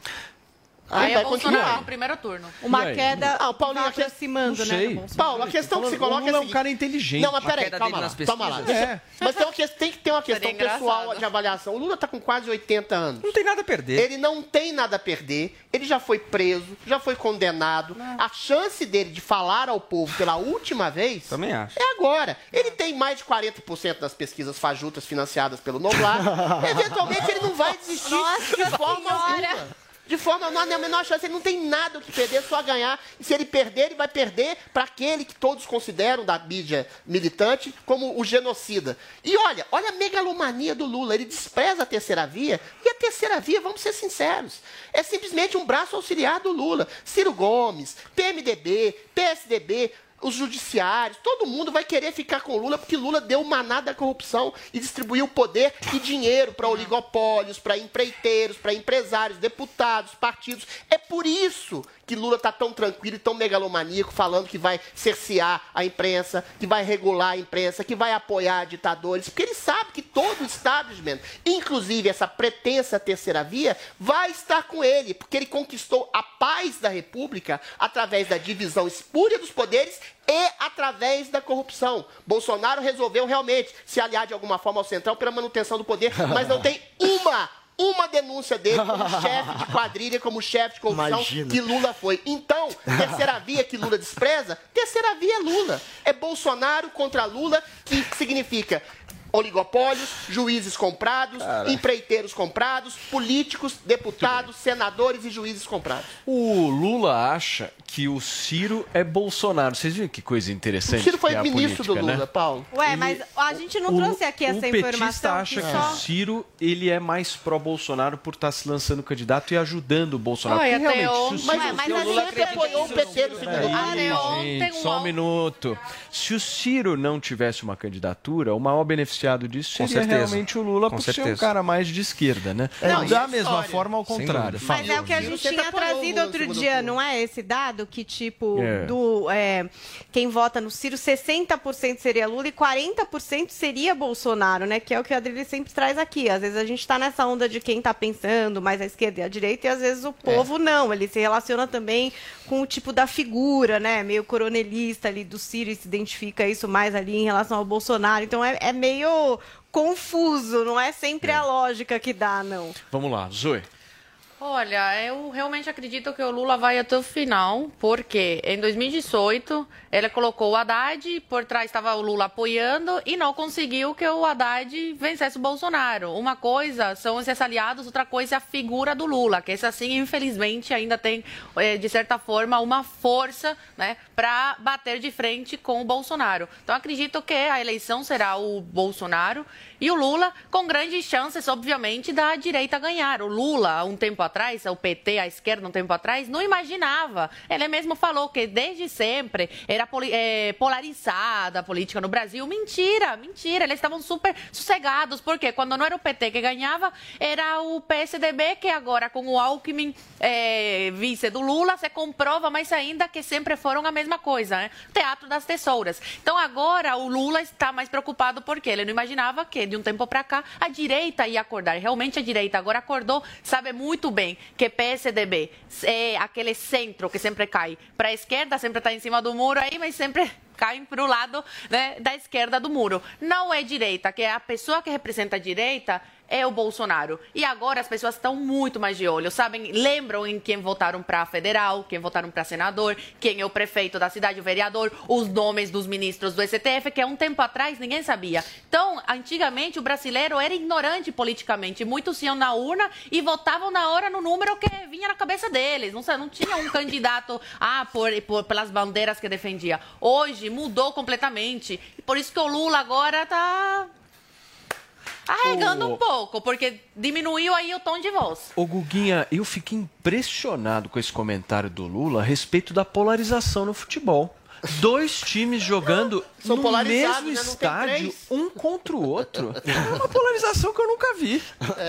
Aí vai é Bolsonaro continuar. no primeiro turno. Uma queda Ah, o Paulinho vai aqui- aproximando, Não né? sei. Paulo, a questão que se coloca O Lula é um cara inteligente. Não, mas peraí, calma lá. Calma lá. Deixa- Mas tem, uma que- tem que ter uma questão Seria pessoal engraçado. de avaliação. O Lula tá com quase 80 anos. Não tem nada a perder. Ele não tem nada a perder. Ele já foi preso, já foi condenado. A chance dele de falar ao povo pela última vez Também acho. é agora. Ele tem mais de 40% das pesquisas fajutas financiadas pelo Noblar. Eventualmente ele não vai desistir de forma alguma. De forma, não há a menor chance, ele não tem nada que perder, só ganhar. E se ele perder, ele vai perder para aquele que todos consideram da mídia militante como o genocida. E olha, olha a megalomania do Lula, ele despreza a terceira via, e a terceira via, vamos ser sinceros, é simplesmente um braço auxiliar do Lula. Ciro Gomes, PMDB, PSDB, os judiciários, todo mundo vai querer ficar com Lula porque Lula deu uma nada à corrupção e distribuiu poder e dinheiro para oligopólios, para empreiteiros, para empresários, deputados, partidos. É por isso que Lula está tão tranquilo e tão megalomaníaco, falando que vai cercear a imprensa, que vai regular a imprensa, que vai apoiar ditadores, porque ele sabe que todo o establishment, inclusive essa pretensa terceira via, vai estar com ele, porque ele conquistou a paz da República através da divisão espúria dos poderes e através da corrupção. Bolsonaro resolveu realmente se aliar de alguma forma ao Centrão pela manutenção do poder, mas não tem uma uma denúncia dele como chefe de quadrilha, como chefe de corrupção Imagina. que Lula foi. Então, terceira via que Lula despreza, terceira via é Lula. É Bolsonaro contra Lula, que significa Oligopólios, juízes comprados, empreiteiros comprados, políticos, deputados, senadores e juízes comprados. O Lula acha que o Ciro é Bolsonaro. Vocês viram que coisa interessante? O Ciro foi que é a ministro do política, Lula, né? Paulo. Ué, mas a gente não O- trouxe aqui essa o petista informação. acha que, só... o Ciro ele é mais pró-Bolsonaro por estar se lançando candidato e ajudando o Bolsonaro. Porque até realmente, o Ciro... Ué, mas a Lula apoiou o PT no segundo Peraí, turno. gente, só um minuto. Se o Ciro não tivesse uma candidatura, o maior beneficiado disso Com seria certeza. realmente o Lula Com por ser um cara mais de esquerda, né? Não, da mesma história? forma, ao contrário. Mas é o que a gente Você tinha o trazido outro segundo dia, não é esse dado? Que, tipo, É. do é, quem vota no Ciro, 60% seria Lula e 40% seria Bolsonaro, né? Que é o que a Adriele sempre traz aqui. Às vezes a gente tá nessa onda de quem tá pensando mais à esquerda e à direita, e às vezes o povo não. Ele se relaciona também com o tipo da figura, né? Meio coronelista ali do Ciro e se identifica isso mais ali em relação ao Bolsonaro. Então é, é meio confuso, não é sempre a lógica que dá, não. Vamos lá, Zoe. Olha, eu realmente acredito que o Lula vai até o final, porque em 2018 ele colocou o Haddad, por trás estava o Lula apoiando e não conseguiu que o Haddad vencesse o Bolsonaro. Uma coisa são esses aliados, outra coisa é a figura do Lula, que esse assim, infelizmente, ainda tem, eh, de certa forma, uma força né, para bater de frente com o Bolsonaro. Então acredito que a eleição será o Bolsonaro e o Lula, com grandes chances, obviamente, da direita ganhar. O Lula, um tempo atrás, o PT, a esquerda, um tempo atrás, não imaginava. Ele mesmo falou que desde sempre era eh, polarizada a política no Brasil. Mentira, mentira. Eles estavam super sossegados, porque quando não era o PT que ganhava, era o PSDB, que agora, com o Alckmin eh, vice do Lula, se comprova mais ainda que sempre foram a mesma coisa, né? Teatro das tesouras. Então agora o Lula está mais preocupado porque ele não imaginava que de um tempo para cá a direita ia acordar. Realmente a direita agora acordou, sabe muito bem que PSDB é aquele centro que sempre cai para a esquerda, sempre está em cima do muro aí, mas sempre caem para o lado né, da esquerda do muro. Não é direita, que é a pessoa que representa a direita é o Bolsonaro. E agora as pessoas estão muito mais de olho, sabem? Lembram em quem votaram para federal, quem votaram para senador, quem é o prefeito da cidade, o vereador, os nomes dos ministros do STF, que há um tempo atrás ninguém sabia. Então, antigamente o brasileiro era ignorante politicamente. Muitos iam na urna e votavam na hora no número que vinha na cabeça deles. Não, não tinha um candidato ah, por, por- pelas bandeiras que defendia. Hoje mudou completamente. E por isso que o Lula agora está arregando O- um pouco, porque diminuiu aí o tom de voz. Ô Guguinha, eu fiquei impressionado com esse comentário do Lula a respeito da polarização no futebol. Dois times jogando São no mesmo né? Estádio, um contra o outro. É uma polarização que eu nunca vi.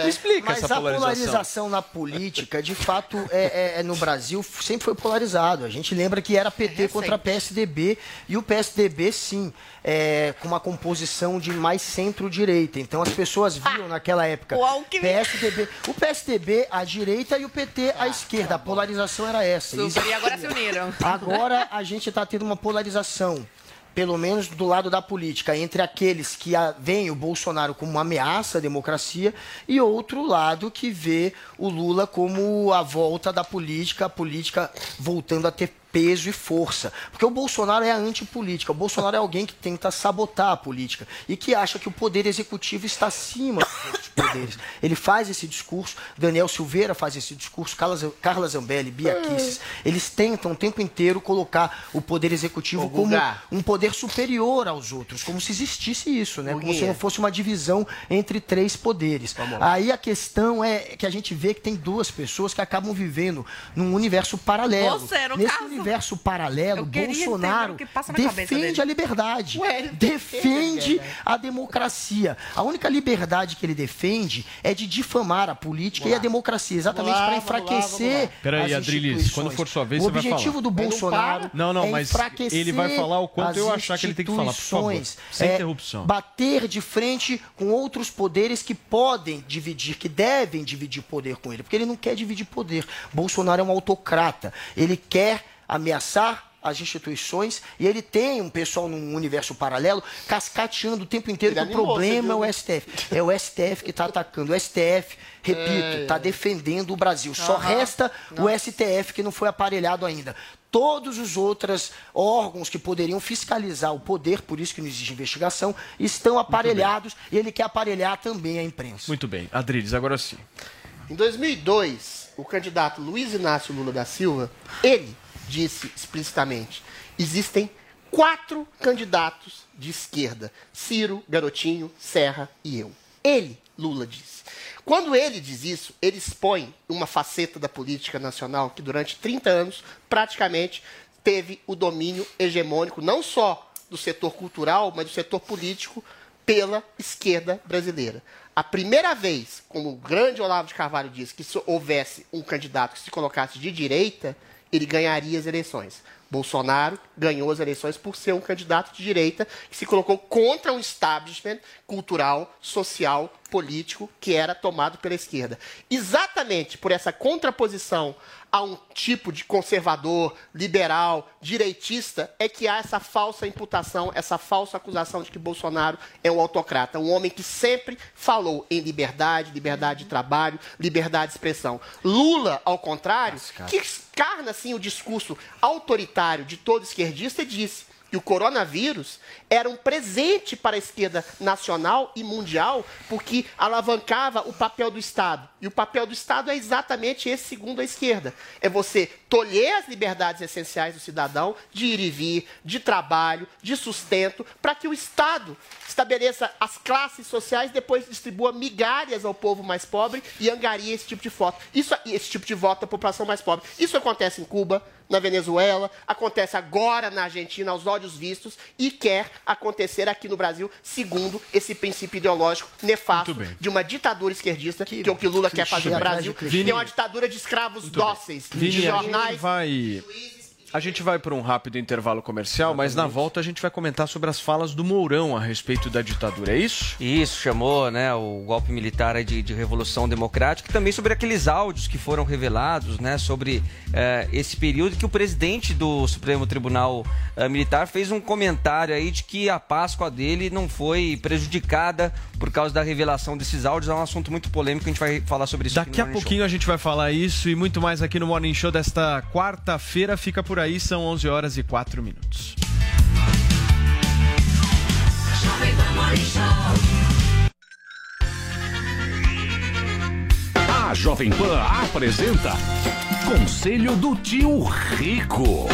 Me explica Mas essa a polarização. polarização na política, de fato, é, é- é no Brasil sempre foi polarizado. A gente lembra que era PT contra PSDB e o PSDB, sim, é, com uma composição de mais centro-direita. Então as pessoas viam naquela época O. PSDB, o PSDB à direita e o PT à esquerda. A polarização era essa. Super, e agora se uniram. Agora a gente está tendo uma polarização, pelo menos do lado da política, entre aqueles que veem o Bolsonaro como uma ameaça à democracia e outro lado que vê o Lula como a volta da política, a política voltando a ter peso e força. Porque o Bolsonaro é a antipolítica. O Bolsonaro é alguém que tenta sabotar a política e que acha que o poder executivo está acima dos outros poderes. Ele faz esse discurso, Daniel Silveira faz esse discurso, Carla Zam- Carla Zambelli, Bia Kicis. Eles tentam o tempo inteiro colocar o poder executivo Ô, como um poder superior aos outros, como se existisse isso, né? Como se não fosse uma divisão entre três poderes. Aí a questão é que a gente vê que tem duas pessoas que acabam vivendo num universo paralelo. Você, no Nesse caso. Universo paralelo, Bolsonaro entender o que passa na cabeça defende dele. a liberdade, Ué, defende defende a democracia. A única liberdade que ele defende é de difamar a política e a democracia, exatamente para enfraquecer. Peraí, as Adrilis, instituições. quando for sua vez, o você vai objetivo falar. do Ele não Bolsonaro. Não, não, é mas enfraquecer ele vai falar o quanto as eu achar que ele tem que falar, por favor. Sem é, interrupção. Bater de frente com outros poderes que podem dividir, que devem dividir poder com ele, porque ele não quer dividir poder. Bolsonaro é um autocrata. Ele quer ameaçar as instituições e ele tem um pessoal num universo paralelo cascateando o tempo inteiro Ele que o problema é o? STF. É o STF que está atacando. O STF, repito, É. está defendendo o Brasil. Só Aham. resta o STF que não foi aparelhado ainda. Todos os outros órgãos que poderiam fiscalizar o poder, por isso que não existe investigação, estão aparelhados e ele quer aparelhar também a imprensa. Muito bem. Adriles, agora sim. Em 2002, o candidato Luiz Inácio Lula da Silva, ele disse explicitamente: existem quatro candidatos de esquerda: Ciro, Garotinho, Serra e eu. Ele, Lula, disse. Quando ele diz isso, ele expõe uma faceta da política nacional que durante 30 anos praticamente teve o domínio hegemônico não só do setor cultural, mas do setor político pela esquerda brasileira. A primeira vez, como o grande Olavo de Carvalho disse, que se houvesse um candidato que se colocasse de direita, ele ganharia as eleições. Bolsonaro ganhou as eleições por ser um candidato de direita que se colocou contra um establishment cultural, social, político que era tomado pela esquerda. Exatamente por essa contraposição a um tipo de conservador, liberal, direitista, é que há essa falsa imputação, essa falsa acusação de que Bolsonaro é um autocrata, um homem que sempre falou em liberdade, liberdade de trabalho, liberdade de expressão. Lula, ao contrário, que encarna assim o discurso autoritário de todo esquerdista, disse que o coronavírus era um presente para a esquerda nacional e mundial, porque alavancava o papel do Estado. E o papel do Estado é exatamente esse, segundo a esquerda: é você tolher as liberdades essenciais do cidadão de ir e vir, de trabalho, de sustento, para que o Estado estabeleça as classes sociais, depois distribua migalhas ao povo mais pobre e angaria esse tipo de voto. Isso, esse tipo de voto da população mais pobre. Isso acontece em Cuba, na Venezuela, acontece agora na Argentina, aos olhos vistos, e quer acontecer aqui no Brasil, segundo esse princípio ideológico nefasto de uma ditadura esquerdista, que, é o que Lula quer fazer no Brasil, Vini- que é uma ditadura de escravos dóceis, de Vini, jornais. vai. A gente vai para um rápido intervalo comercial, mas na volta a gente vai comentar sobre as falas do Mourão a respeito da ditadura, é isso? Isso, chamou né, o golpe militar de, de Revolução Democrática e também sobre aqueles áudios que foram revelados né, sobre eh, esse período que o presidente do Supremo Tribunal eh, Militar fez um comentário aí de que a Páscoa dele não foi prejudicada por causa da revelação desses áudios. É um assunto muito polêmico, a gente vai falar sobre isso aqui Daqui a pouquinho a gente vai falar isso e muito mais aqui no Morning Show desta quarta-feira. Fica por aí, são 11 horas e 4 minutos. A Jovem Pan apresenta Conselho do Tio Rico.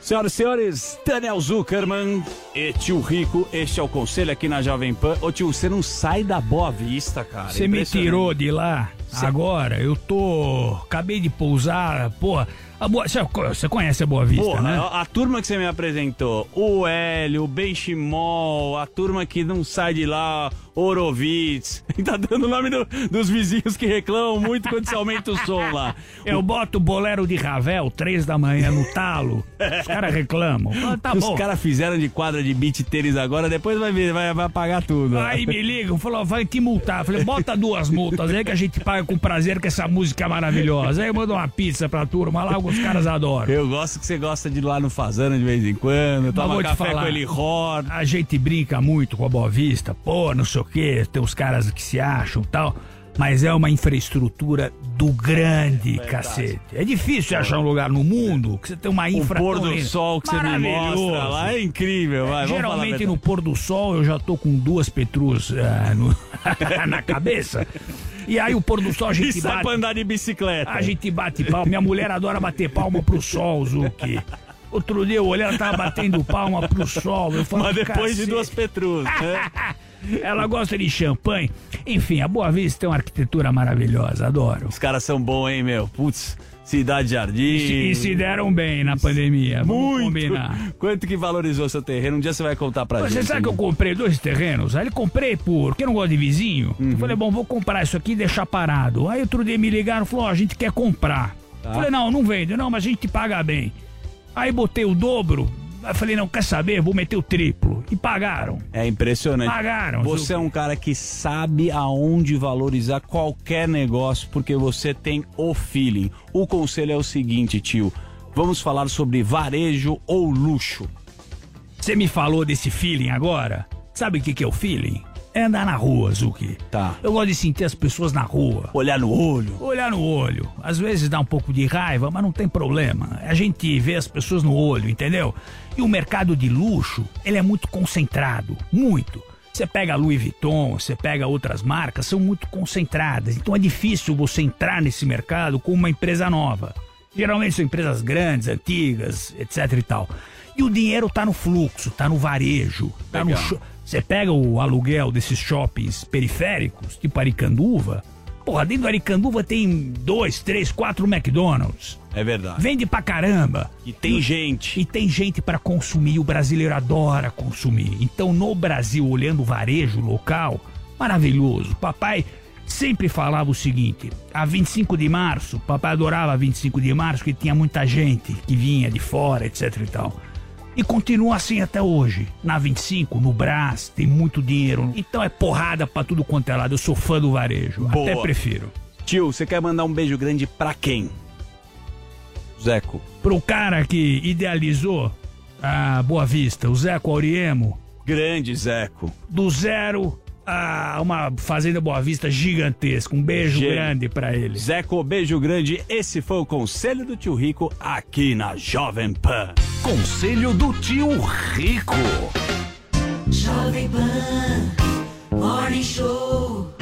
Senhoras e senhores, Daniel Zuckerman e tio Rico, este é o conselho aqui na Jovem Pan. Ô tio, você não sai da Boa Vista, cara. Você me tirou de lá. Agora, eu tô. Acabei de pousar. Pô, a Boa... você conhece a Boa Vista, Porra, né? a, a turma que você me apresentou, o Hélio, o Benchimol, a turma que não sai de lá, Orovitz, tá dando o nome do- dos vizinhos que reclamam muito quando você aumenta o som lá. Eu boto o bolero de Ravel, três da manhã, no talo. Os caras reclamam. Ah, tá Os caras fizeram de quadra de beat tênis agora, depois vai, vai, vai pagar tudo. Aí me ligam, falou, vai te multar. Eu Falei, bota duas multas aí que a gente paga com prazer, que essa música é maravilhosa. Aí eu mando uma pizza pra turma lá, os caras adoram. Eu gosto que você gosta de ir lá no Fazano de vez em quando, toma café falar, com ele Hor. A gente brinca muito com a Boa Vista, pô, não sei o quê, tem uns caras que se acham e tal. Mas é uma infraestrutura do grande cacete. É difícil achar um lugar no mundo que você tem uma infra O pôr do sol que você me mostra lá é incrível, vai, vamos falar a Geralmente no pôr do sol eu já tô com duas petrus ah, no- na cabeça. E aí o pôr do sol a gente E sai bate. pra andar de bicicleta. A gente bate palma. Minha mulher adora bater palma pro sol, Zuki. Outro dia eu olhei, ela tava batendo palma pro sol. Eu falo, Mas depois de duas Petrus, né? Ela gosta de champanhe. Enfim, a Boa Vista tem uma arquitetura maravilhosa, adoro. Os caras são bons, hein, meu? Putz, Cidade Jardim. E se, e se deram bem na pandemia, vamos Muito. combinar. Quanto que valorizou seu terreno? Um dia você vai contar pra Você gente. sabe que eu comprei dois terrenos? Aí eu comprei por. Porque eu não gosto de vizinho. Eu falei, bom, vou comprar isso aqui e deixar parado. Aí outro dia me ligaram e falou: ó, a gente quer comprar. Tá. Falei, não, não vende, não, mas a gente paga bem. Aí botei o dobro. Aí falei, não, quer saber? Vou meter o triplo. E pagaram. É impressionante. Pagaram, Você é um cara que sabe aonde valorizar qualquer negócio porque você tem o feeling. O conselho é o seguinte, tio. vamos falar sobre varejo ou luxo. Você me falou desse feeling agora? Sabe o que, que é o feeling? É andar na rua, Zuki. Tá. Eu gosto de sentir as pessoas na rua. Olhar no olho. Olhar no olho. Às vezes dá um pouco de raiva, mas não tem problema. A gente vê as pessoas no olho, entendeu? E o mercado de luxo, ele é muito concentrado. Muito. Você pega Louis Vuitton, você pega outras marcas, são muito concentradas. Então é difícil você entrar nesse mercado com uma empresa nova. Geralmente são empresas grandes, antigas, etc e tal. E o dinheiro tá no fluxo, tá no varejo, tá no Legal. show. Você pega o aluguel desses shoppings periféricos, tipo Aricanduva. Porra, dentro do Aricanduva tem dois, três, quatro McDonald's. É verdade. Vende pra caramba. E tem gente. E tem gente pra consumir. O brasileiro adora consumir. Então, no Brasil, olhando o varejo local, maravilhoso. Papai sempre falava o seguinte: a 25 de março, papai adorava 25 de março, que tinha muita gente que vinha de fora, etc e tal. E continua assim até hoje. Na 25, no Brás, tem muito dinheiro. Então é porrada pra tudo quanto é lado. Eu sou fã do varejo. Até Boa. prefiro. Tio, você quer mandar um beijo grande pra quem? Zeco. Pro cara que idealizou a Boa Vista, o Zeco Auriemo. Grande Zeco. Do zero a uma Fazenda Boa Vista gigantesca. Um beijo Gênio. grande pra ele. Zeco, beijo grande. Esse foi o Conselho do Tio Rico aqui na Jovem Pan. Conselho do Tio Rico. Jovem Pan, Morning Show.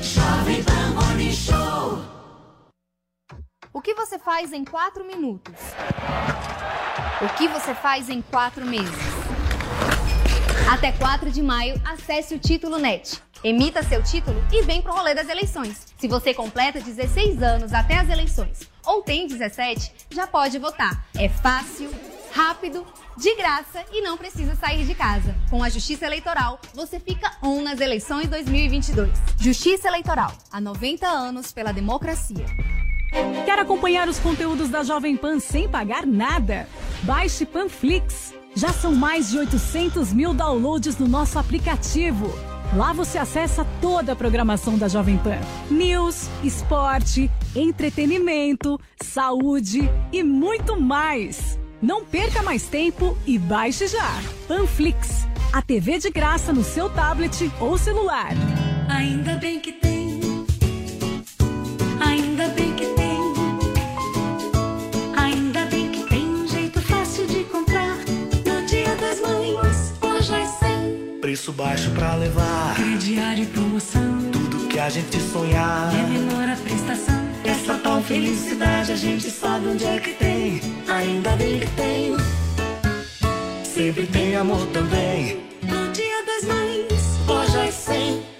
Jovem Pan Morning Show. O que você faz em quatro minutos? O que você faz em quatro meses? Até 4 de maio, acesse o Título Net. Emita seu título e vem pro rolê das eleições. Se você completa 16 anos até as eleições ou tem 17, já pode votar. É fácil, rápido, de graça e não precisa sair de casa. Com a Justiça Eleitoral, você fica on nas eleições 2022. Justiça Eleitoral, há 90 anos pela democracia. Quer acompanhar os conteúdos da Jovem Pan sem pagar nada? Baixe Panflix. Já são mais de 800 mil downloads no nosso aplicativo. Lá você acessa toda a programação da Jovem Pan: news, esporte, entretenimento, saúde e muito mais. Não perca mais tempo e baixe já. Panflix, a TV de graça no seu tablet ou celular. Ainda bem que tem. Preço baixo pra levar. Crediário e promoção. Tudo que a gente sonhar. É menor a prestação. Essa tal felicidade a gente sabe onde é que tem. Ainda bem que tem. Sempre tem amor também. No dia das mães, lojas 100.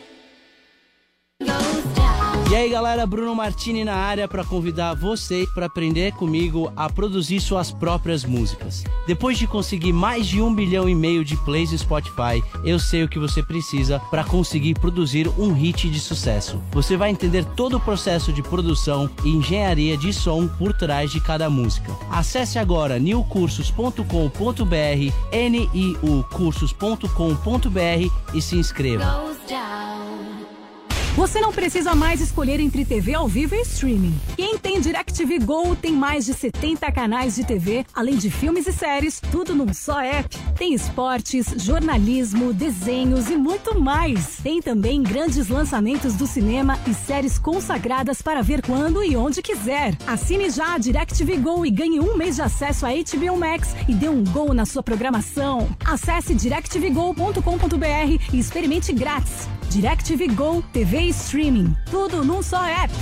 E aí galera, Bruno Martini na área para convidar você para aprender comigo a produzir suas próprias músicas. Depois de conseguir mais de um bilhão e meio de plays no Spotify, eu sei o que você precisa para conseguir produzir um hit de sucesso. Você vai entender todo o processo de produção e engenharia de som por trás de cada música. Acesse agora newcursos.com.br, niucursos.com.br e se inscreva. Você não precisa mais escolher entre TV ao vivo e streaming. Quem tem DirecTV Go tem mais de 70 canais de TV, além de filmes e séries, tudo num só app. Tem esportes, jornalismo, desenhos e muito mais. Tem também grandes lançamentos do cinema e séries consagradas para ver quando e onde quiser. Assine já a DirecTV Go e ganhe um mês de acesso a HBO Max e dê um gol na sua programação. Acesse directvgo.com.br e experimente grátis. DirecTV Go, TV e streaming, tudo num só app.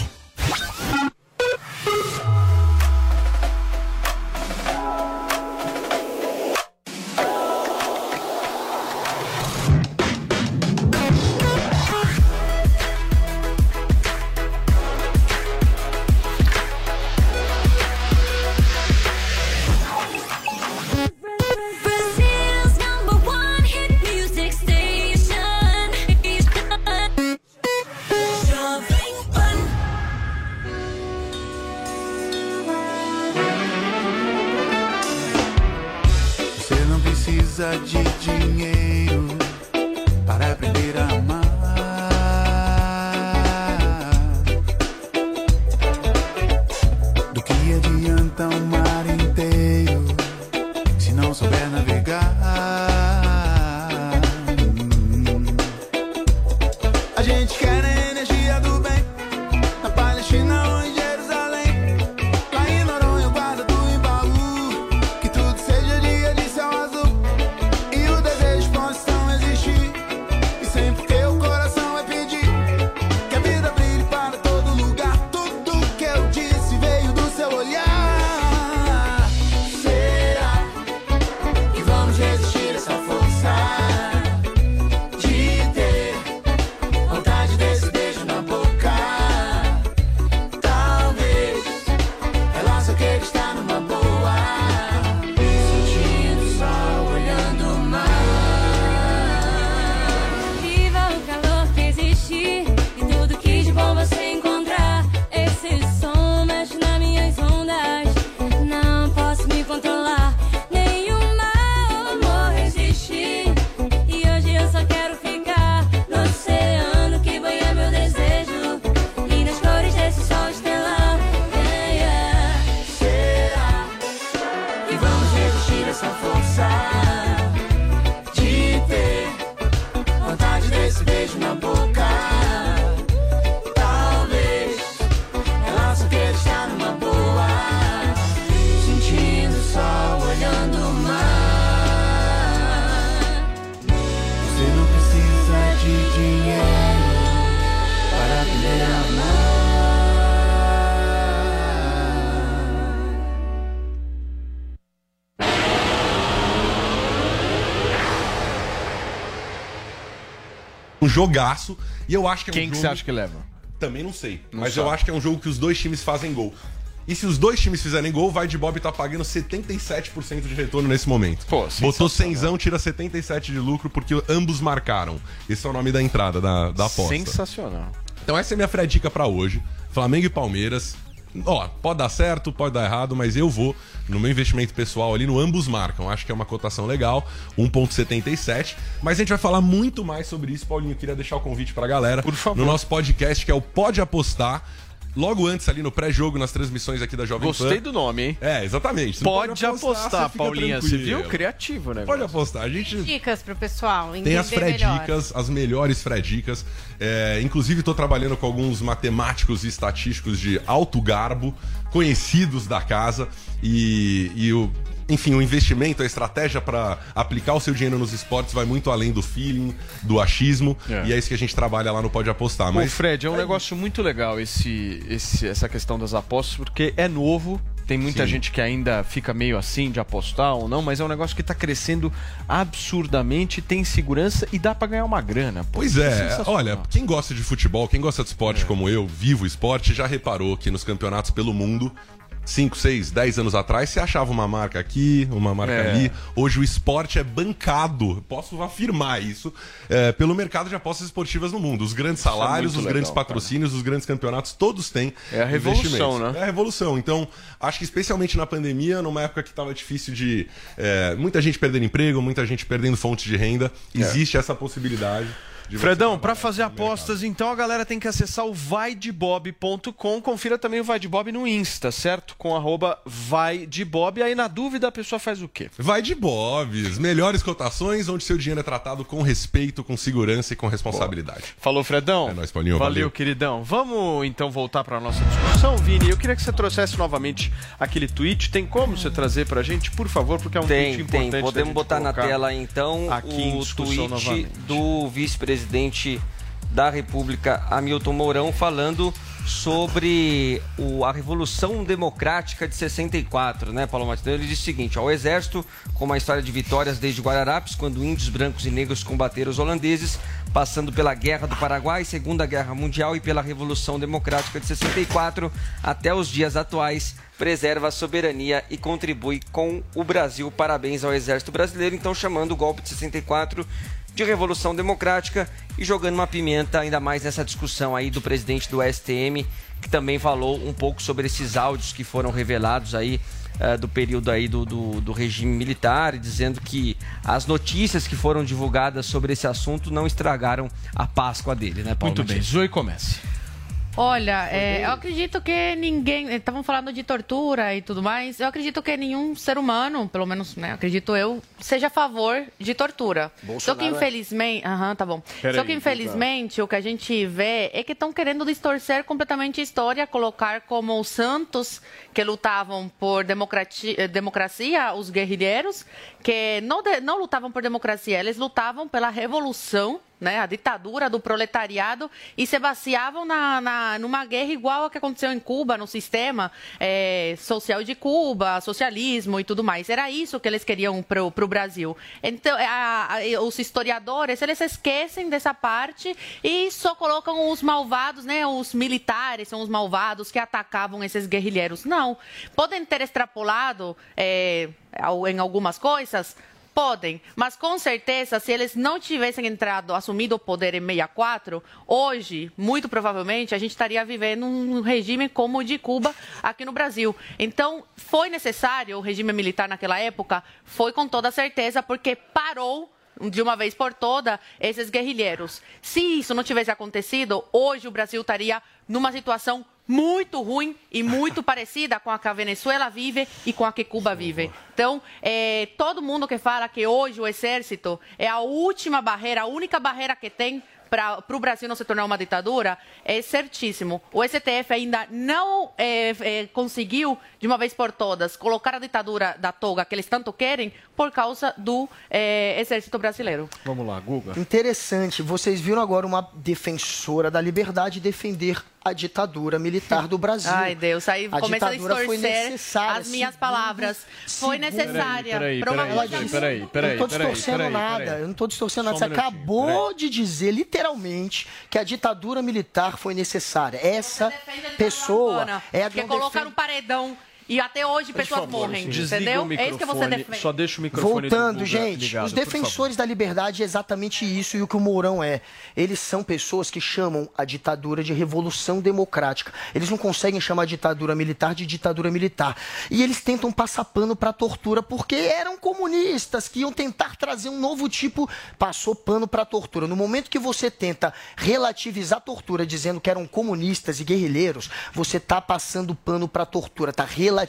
Um jogaço. E eu acho que é um Quem jogo... que você acha que leva? Também não sei. Não mas sabe. eu acho que é um jogo que os dois times fazem gol. E se os dois times fizerem gol, vai de Bob tá pagando 77% de retorno nesse momento. Botou 100, tira 77 de lucro porque ambos marcaram. Esse é o nome da entrada da, da aposta. Sensacional. Então essa é a minha pré-dica pra hoje. Flamengo e Palmeiras. Ó, pode dar certo, pode dar errado, mas eu vou no meu investimento pessoal ali no ambos marcam. Acho que é uma cotação legal, 1.77. Mas a gente vai falar muito mais sobre isso, Paulinho. Queria deixar o convite pra galera Por favor. no nosso podcast que é o Pode Apostar. Logo antes ali no pré-jogo, nas transmissões aqui da Jovem Gostei Pan. do nome, hein? É, exatamente. Você Pode, apostar, você fica Paulinha. Você viu? Criativo, né? Pode apostar. A gente Dicas pro pessoal tem as melhor. Fredicas, as melhores Fredicas. É, inclusive, estou trabalhando com alguns matemáticos e estatísticos de alto garbo, conhecidos da casa. E, e o, enfim, o investimento, a estratégia para aplicar o seu dinheiro nos esportes vai muito além do feeling, do achismo. É. E é isso que a gente trabalha lá no Pode Apostar. Ô, Mas Fred, é um negócio muito legal esse, esse, essa questão das apostas, porque é novo. Tem muita Sim. gente que ainda fica meio assim de apostar ou não, mas é um negócio que está crescendo absurdamente, tem segurança e dá para ganhar uma grana. pô. Pois é, sensacional. olha, quem gosta de futebol, quem gosta de esporte como eu, vivo esporte, já reparou que nos campeonatos pelo mundo, 5, 6, 10 anos atrás, você achava uma marca aqui, uma marca É. ali. Hoje o esporte é bancado, posso afirmar isso, é, pelo mercado de apostas esportivas no mundo. Os grandes é salários, os muito grandes legal, patrocínios, os grandes campeonatos, todos têm. É a revolução, né? É a revolução. Então, acho que especialmente na pandemia, numa época que estava difícil de. é, muita gente perdendo emprego, muita gente perdendo fonte de renda, É. existe essa possibilidade. Fredão, para fazer apostas, então a galera tem que acessar o vaidebob.com. Confira também o Vai de Bob no Insta, certo? Com arroba vai de Bob. Aí na dúvida a pessoa faz o quê? Vai de Bobs, melhores cotações, onde seu dinheiro é tratado com respeito, com segurança e com responsabilidade. Falou, Fredão? É nóis, Paulinho. Valeu, valeu. queridão. Vamos então voltar para nossa discussão, Vini. Eu queria que você trouxesse novamente aquele tweet. Tem como você trazer pra gente, por favor, porque é um Tem, tweet tem. importante. da Podemos botar na tela então aqui o tweet novamente. do vice-presidente da República, Hamilton Mourão, falando sobre o- a Revolução Democrática de 64, né, Paulo Martins? Ele disse o seguinte, ó, o Exército, com uma história de vitórias desde Guararapes, quando índios brancos e negros combateram os holandeses, passando pela Guerra do Paraguai, Segunda Guerra Mundial e pela Revolução Democrática de 64, até os dias atuais, preserva a soberania e contribui com o Brasil. Parabéns ao Exército Brasileiro, então chamando o golpe de 64 de Revolução Democrática e jogando uma pimenta ainda mais nessa discussão aí do presidente do STM, que também falou um pouco sobre esses áudios que foram revelados aí eh, do período aí do, do, do regime militar, dizendo que as notícias que foram divulgadas sobre esse assunto não estragaram a Páscoa dele, né, Paulo? Muito bem, Matias? Zoe comece. Olha, é, eu acredito que ninguém. Estavam falando de tortura e tudo mais. Eu acredito que nenhum ser humano, pelo menos, né, acredito eu, seja a favor de tortura. Bolsonaro Só que é. infelizmente. Aham, tá bom. Pera Só aí, que infelizmente o que a gente vê é que estão querendo distorcer completamente a história, colocar como os santos que lutavam por democrati- eh, democracia, os guerrilheiros, que não, de- não lutavam por democracia, eles lutavam pela revolução né, a ditadura do proletariado e se baseavam na, na, numa guerra igual a que aconteceu em Cuba, no sistema eh, social de Cuba, socialismo e tudo mais. Era isso que eles queriam para o Brasil. Então, a- a- os historiadores, eles esquecem dessa parte e só colocam os malvados, né, os militares são os malvados que atacavam esses guerrilheiros. Não. Podem ter extrapolado ao- em algumas coisas, Podem, mas com certeza, se eles não tivessem entrado, assumido o poder em 64, hoje, muito provavelmente, a gente estaria vivendo um regime como o de Cuba aqui no Brasil. Então, foi necessário o regime militar naquela época? Foi com toda certeza, porque parou de uma vez por toda esses guerrilheiros. Se isso não tivesse acontecido, hoje o Brasil estaria numa situação muito ruim e muito parecida com a que a Venezuela vive e com a que Cuba vive. Então, eh, todo mundo que fala que hoje o exército é a última barreira, a única barreira que tem para o Brasil não se tornar uma ditadura, é certíssimo. O STF ainda não eh, eh, conseguiu, de uma vez por todas, colocar a ditadura da toga que eles tanto querem por causa do eh, exército brasileiro. Vamos lá, Guga. Interessante. Vocês viram agora uma defensora da liberdade defender a ditadura militar do Brasil. Ai, Deus, aí a começa a ditadura foi distorcer necessária. as minhas segundo- palavras. Foi necessária. Peraí, peraí, peraí, peraí, peraí, eu não peraí, distorcendo peraí, nada, peraí. eu não tô distorcendo nada. Você um acabou de dizer, literalmente, que a ditadura militar foi necessária. Essa pessoa é a Porque colocar no paredão e até hoje pessoas morrem, entendeu? É isso que você defende. Só deixa o microfone do Voltando, gente, ligado, os defensores da liberdade é exatamente isso e o que o Mourão é. Eles são pessoas que chamam a ditadura de revolução democrática. Eles não conseguem chamar a ditadura militar de ditadura militar. E eles tentam passar pano para tortura porque eram comunistas que iam tentar trazer um novo tipo. Passou pano para tortura. No momento que você tenta relativizar a tortura dizendo que eram comunistas e guerrilheiros, você está passando pano para tortura, está relativizando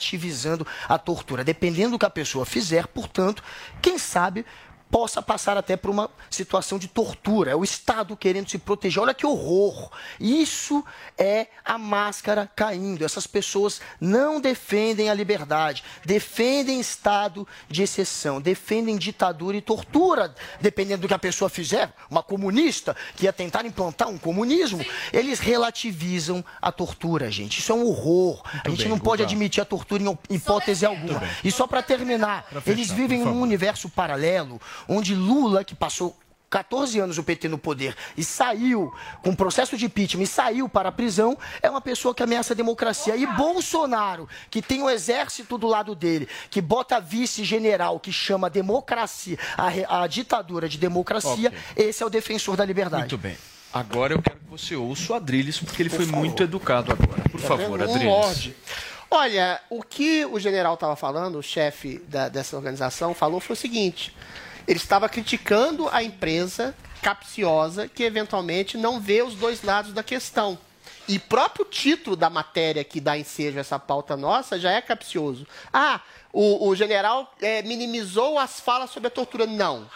a tortura. Dependendo do que a pessoa fizer, portanto, quem sabe possa passar até por uma situação de tortura. É o Estado querendo se proteger. Olha que horror. Isso é a máscara caindo. Essas pessoas não defendem a liberdade, defendem Estado de exceção, defendem ditadura e tortura. Dependendo do que a pessoa fizer, uma comunista que ia tentar implantar um comunismo, eles relativizam a tortura, gente. Isso é um horror. a gente bem, não pode admitir a tortura em hipótese alguma. E só para terminar, Pra fechar, eles vivem num universo paralelo onde Lula, que passou 14 anos o PT no poder e saiu com processo de impeachment e saiu para a prisão, é uma pessoa que ameaça a democracia. E Bolsonaro, que tem o exército do lado dele, que bota vice-general, que chama a democracia, a, a ditadura de democracia, esse é o defensor da liberdade. Muito bem. Agora eu quero que você ouça o Adrilles, porque ele foi muito educado agora. Por Tá favor, vendo? Um Adrilles. morde. Olha, o que o general estava falando, o chefe da- dessa organização, falou foi o seguinte: ele estava criticando a empresa capciosa que eventualmente não vê os dois lados da questão. E próprio título da matéria que dá ensejo a essa pauta nossa já é capcioso. Ah, o, o general eh, minimizou as falas sobre a tortura. Não.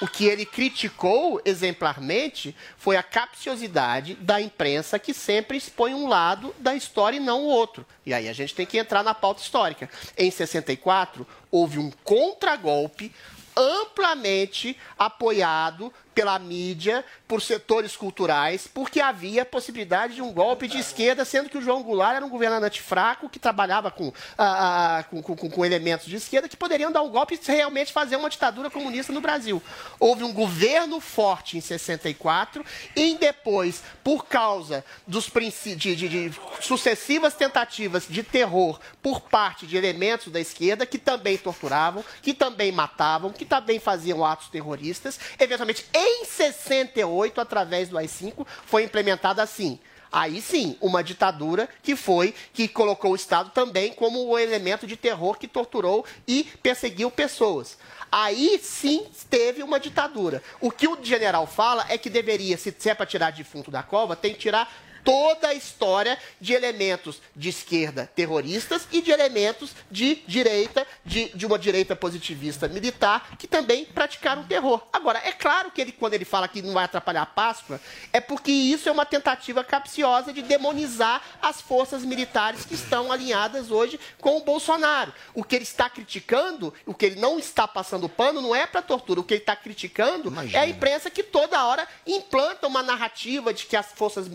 O que ele criticou exemplarmente foi a capciosidade da imprensa que sempre expõe um lado da história e não o outro. E aí a gente tem que entrar na pauta histórica. Em 64, houve um contragolpe amplamente apoiado pela mídia, por setores culturais, porque havia possibilidade de um golpe de esquerda, sendo que o João Goulart era um governante fraco que trabalhava com, ah, ah, com, com- com elementos de esquerda que poderiam dar um golpe e realmente fazer uma ditadura comunista no Brasil. Houve um governo forte em 64 e depois, por causa dos de, de- de sucessivas tentativas de terror por parte de elementos da esquerda que também torturavam, que também matavam, que também faziam atos terroristas, eventualmente em 68, através do AI-5, foi implementada assim. Aí sim, uma ditadura que foi, que colocou o Estado também como o elemento de terror que torturou e perseguiu pessoas. Aí sim teve uma ditadura. O que o general fala é que deveria, se é para tirar defunto da cova, tem que tirar toda a história de elementos de esquerda terroristas e de elementos de direita, de, de uma direita positivista militar, que também praticaram terror. Agora, é claro que ele, quando ele fala que não vai atrapalhar a Páscoa, é porque isso é uma tentativa capciosa de demonizar as forças militares que estão alinhadas hoje com o Bolsonaro. O que ele está criticando, o que ele não está passando pano, não é para tortura. O que ele está criticando é a imprensa que toda hora implanta uma narrativa de que as forças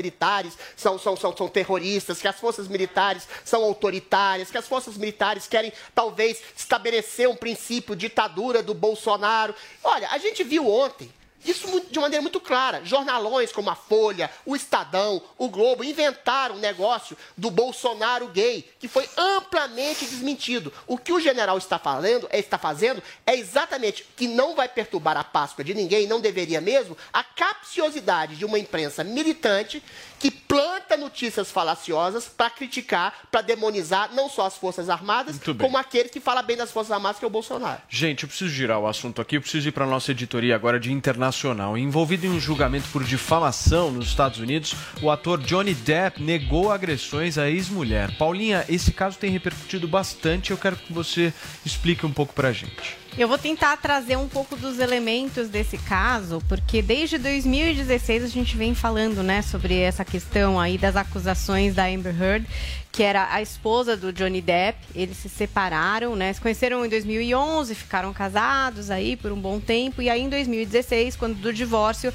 são, são, são, são terroristas, que as forças militares são autoritárias, que as forças militares querem, talvez, estabelecer um princípio ditadura do Bolsonaro. Olha, a gente viu ontem. Isso de maneira muito clara. Jornalões como a Folha, o Estadão, o Globo inventaram um negócio do Bolsonaro gay, que foi amplamente desmentido. O que o general está falando, é, está fazendo é exatamente que não vai perturbar a Páscoa de ninguém, não deveria mesmo, a capciosidade de uma imprensa militante que planta notícias falaciosas para criticar, para demonizar não só as Forças Armadas, como aquele que fala bem das Forças Armadas, que é o Bolsonaro. Gente, eu preciso girar o assunto aqui, eu preciso ir para nossa editoria agora de internacional. Envolvido em um julgamento por difamação nos Estados Unidos, o ator Johnny Depp negou agressões à ex-mulher. Paulinha, esse caso tem repercutido bastante, eu quero que você explique um pouco pra gente. Eu vou tentar trazer um pouco dos elementos desse caso, porque desde 2016 a gente vem falando, né, sobre essa questão aí das acusações da Amber Heard, que era a esposa do Johnny Depp. Eles se separaram, né, se conheceram em 2011, ficaram casados aí por um bom tempo, e aí em 2016, quando do divórcio,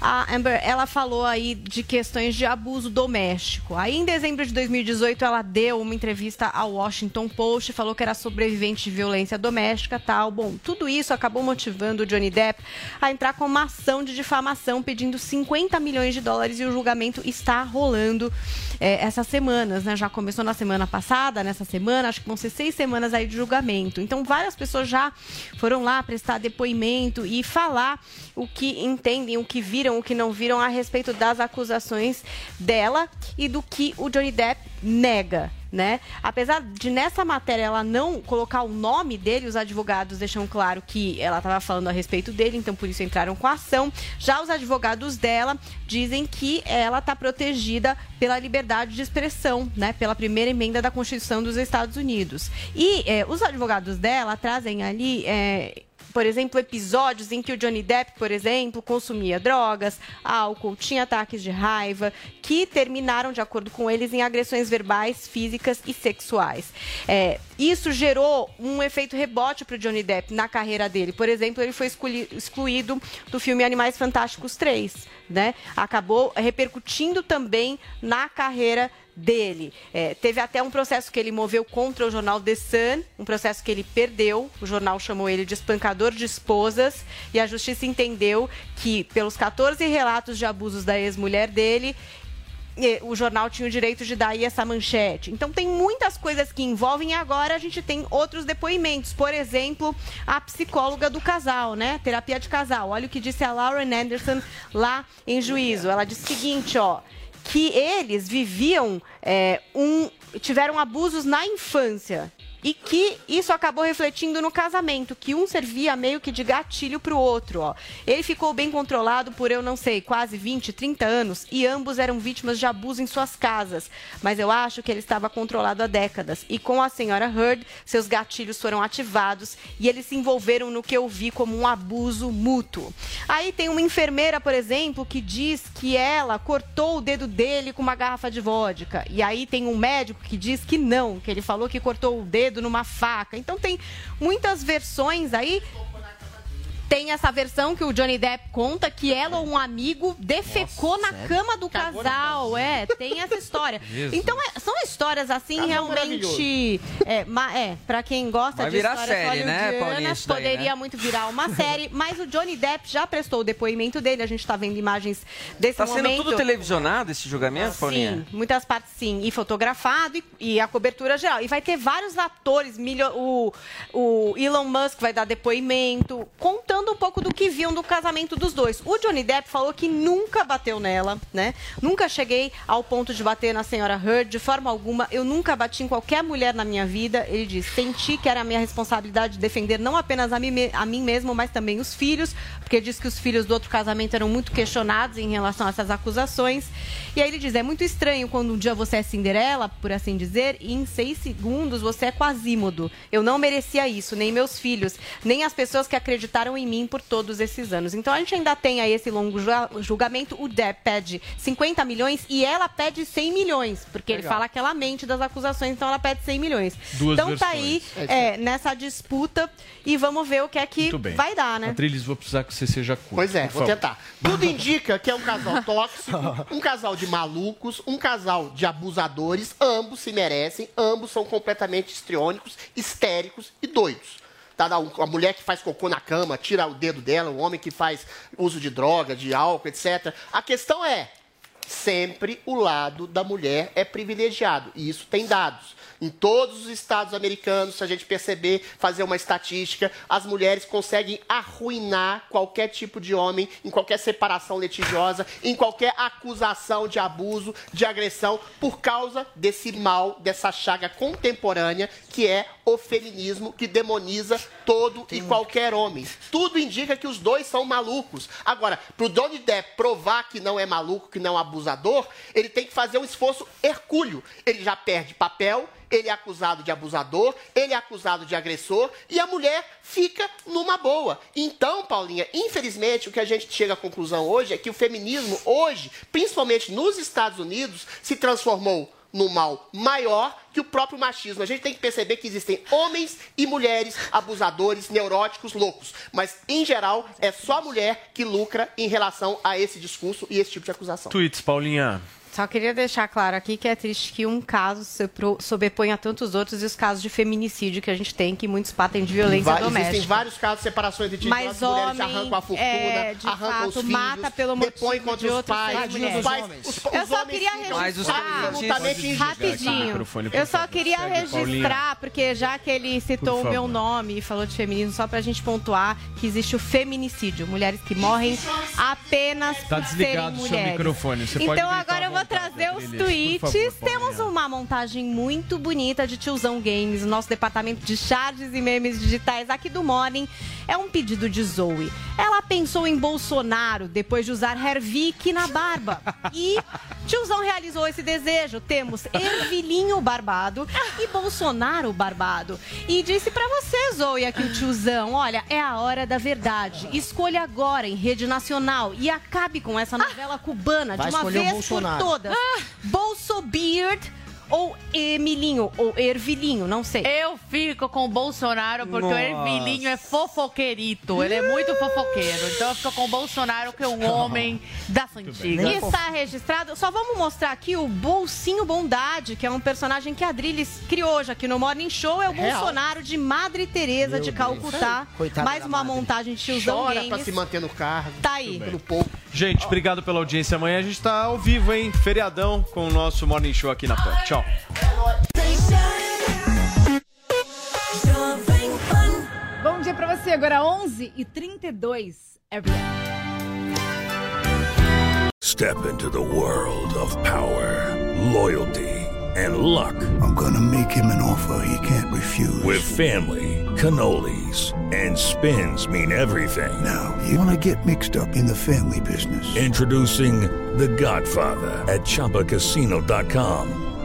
a Amber, ela falou aí de questões de abuso doméstico. Aí, em dezembro de 2018, ela deu uma entrevista ao Washington Post, falou que era sobrevivente de violência doméstica tal. Bom, tudo isso acabou motivando o Johnny Depp a entrar com uma ação de difamação pedindo 50 milhões de dólares e o julgamento está rolando é, essas semanas, né? Já começou na semana passada, nessa semana, acho que vão ser seis semanas aí de julgamento. Então, várias pessoas já foram lá prestar depoimento e falar o que entendem, o que viram, o que não viram a respeito das acusações dela e do que o Johnny Depp nega né? Apesar de nessa matéria ela não colocar o nome dele, os advogados deixam claro que ela estava falando a respeito dele, então por isso entraram com a ação. Já os advogados dela dizem que ela está protegida pela liberdade de expressão, né? Pela primeira emenda da Constituição dos Estados Unidos. E eh, os advogados dela trazem ali eh, por exemplo, episódios em que o Johnny Depp, por exemplo, consumia drogas, álcool, tinha ataques de raiva, que terminaram, de acordo com eles, em agressões verbais, físicas e sexuais. É, isso gerou um efeito rebote para o Johnny Depp na carreira dele. Por exemplo, ele foi excluído do filme Animais Fantásticos 3. Né? Acabou repercutindo também na carreira dele. É, teve até um processo que ele moveu contra o jornal The Sun, um processo que ele perdeu. O jornal chamou ele de espancador de esposas e a justiça entendeu que, pelos 14 relatos de abusos da ex-mulher dele, o jornal tinha o direito de dar aí essa manchete. Então tem muitas coisas que envolvem agora a gente tem outros depoimentos. Por exemplo, a psicóloga do casal, né? Terapia de casal. Olha o que disse a Lauren Anderson lá em juízo. Ela disse o seguinte, ó que eles viviam é, um, tiveram abusos na infância e que isso acabou refletindo no casamento, que um servia meio que de gatilho para o outro. Ó. Ele ficou bem controlado por, eu não sei, quase 20, 30 anos e ambos eram vítimas de abuso em suas casas. Mas eu acho que ele estava controlado há décadas. E com a senhora Heard, seus gatilhos foram ativados e eles se envolveram no que eu vi como um abuso mútuo. Aí tem uma enfermeira, por exemplo, que diz que ela cortou o dedo dele com uma garrafa de vodka. E aí tem um médico que diz que não, que ele falou que cortou o dedo numa faca. Então tem muitas versões aí tem essa versão que o Johnny Depp conta que ela ou um amigo defecou Nossa, na sério? cama do Cagou casal. É, tem essa história. então, é, são histórias assim Casal realmente. É, ma, é, pra quem gosta Vai de virar histórias série, né, Paulinha, isso daí, poderia né? muito virar uma série. Mas o Johnny Depp já prestou o depoimento dele. A gente tá vendo imagens desse Tá momento. sendo tudo televisionado esse julgamento, Paulinha? Sim, muitas partes sim. E fotografado e, e a cobertura geral. E vai ter vários atores. Milho, o, o Elon Musk vai dar depoimento, contando um pouco do que viam do casamento dos dois. O Johnny Depp falou que nunca bateu nela, né? Nunca cheguei ao ponto de bater na senhora Heard, de forma alguma. Eu nunca bati em qualquer mulher na minha vida. Ele diz: senti que era minha responsabilidade defender não apenas a mim, a mim mesmo, mas também os filhos, porque diz que os filhos do outro casamento eram muito questionados em relação a essas acusações. E aí ele diz: é muito estranho quando um dia você é Cinderela, por assim dizer, e em seis segundos você é Quasímodo. Eu não merecia isso, nem meus filhos, nem as pessoas que acreditaram em mim por todos esses anos. Então a gente ainda tem aí esse longo julgamento. O Depp pede 50 milhões e ela pede 100 milhões, porque Legal. ele fala que ela mente das acusações, então ela pede 100 milhões. Duas então versões. tá aí é, nessa disputa e vamos ver o que é que vai dar, né? Atriles, vou precisar que você seja curto. Pois é, vou favor. tentar. Tudo indica que é um casal tóxico, um casal de malucos, um casal de abusadores. Ambos se merecem, ambos são completamente histriônicos, histéricos e doidos. Tá, a mulher que faz cocô na cama, tira o dedo dela, o homem que faz uso de droga, de álcool, etc. A questão é, sempre o lado da mulher é privilegiado. E isso tem dados. Em todos os estados americanos, se a gente perceber, fazer uma estatística, as mulheres conseguem arruinar qualquer tipo de homem em qualquer separação litigiosa, em qualquer acusação de abuso, de agressão, por causa desse mal, dessa chaga contemporânea que é o feminismo, que demoniza todo e qualquer homem. Tudo indica que os dois são malucos. Agora, para o Johnny Depp provar que não é maluco, que não é abusador, ele tem que fazer um esforço hercúleo. Ele já perde papel, ele é acusado de abusador, ele é acusado de agressor e a mulher fica numa boa. Então, Paulinha, infelizmente, o que a gente chega à conclusão hoje é que o feminismo hoje, principalmente nos Estados Unidos, se transformou no mal maior que o próprio machismo. A gente tem que perceber que existem homens e mulheres abusadores, neuróticos, loucos. Mas, em geral, é só a mulher que lucra em relação a esse discurso e esse tipo de acusação. Tweets, Paulinha. Só queria deixar claro aqui que é triste que um caso se sobreponha a tantos outros e os casos de feminicídio que a gente tem, que muitos batem de violência Va- doméstica. Existem vários casos de separações de títulos, Mas as mulheres homem, arrancam a fortuna, é, arrancam fato, os filhos, mata pelo depõem motivo contra de os outros pais, os mulheres. pais, Homens. os, Eu os só homens queria os absolutamente clientes- Rapidinho. Eu só queria registrar, porque já que ele citou o meu nome e falou de feminismo, só pra gente pontuar que existe o feminicídio. Mulheres que morrem apenas Tá por desligado serem o seu mulheres. microfone, você pode então gritar agora eu vou vontade, trazer os tweets. favor, Temos uma montagem muito bonita de Tiozão Games, o nosso departamento de charges e memes digitais aqui do Morning. É um pedido de Zoe. Ela pensou em Bolsonaro depois de usar Hervik na barba. E Tiozão realizou esse desejo. Temos Ervilinho barbado e Bolsonaro barbado. E disse pra você, Zoe, aqui o tiozão, olha, é a hora da verdade. Escolha agora em rede nacional e acabe com essa novela cubana Vai de uma vez por Bolsonaro. Todas. Bolsobeard ou Emilinho ou Ervilinho, não sei. Eu fico com o Bolsonaro porque Nossa. o Ervilinho é fofoqueirito. Ele é muito fofoqueiro. Então eu fico com o Bolsonaro, que é um homem das antigas. Está registrado. Só vamos mostrar aqui o Bolsinho Bondade, que é um personagem que a Adriles criou hoje aqui no Morning Show. É o Real. Bolsonaro de Madre Teresa Meu de. Calcutá. Mais uma Madre. montagem de tiozão Chora games. pra se manter no cargo. Tá aí. Pelo povo. Gente, obrigado pela audiência. Amanhã a gente tá ao vivo, hein? Feriadão com o nosso Morning Show aqui na Pan. Tchau. Bom dia pra você, agora 11 e 32 everyone. Step into the world of power, loyalty, and luck. I'm gonna make him an offer he can't refuse. With family, cannolis, and spins mean everything. Now, you wanna get mixed up in the family business. Introducing The Godfather at ChumbaCasino.com.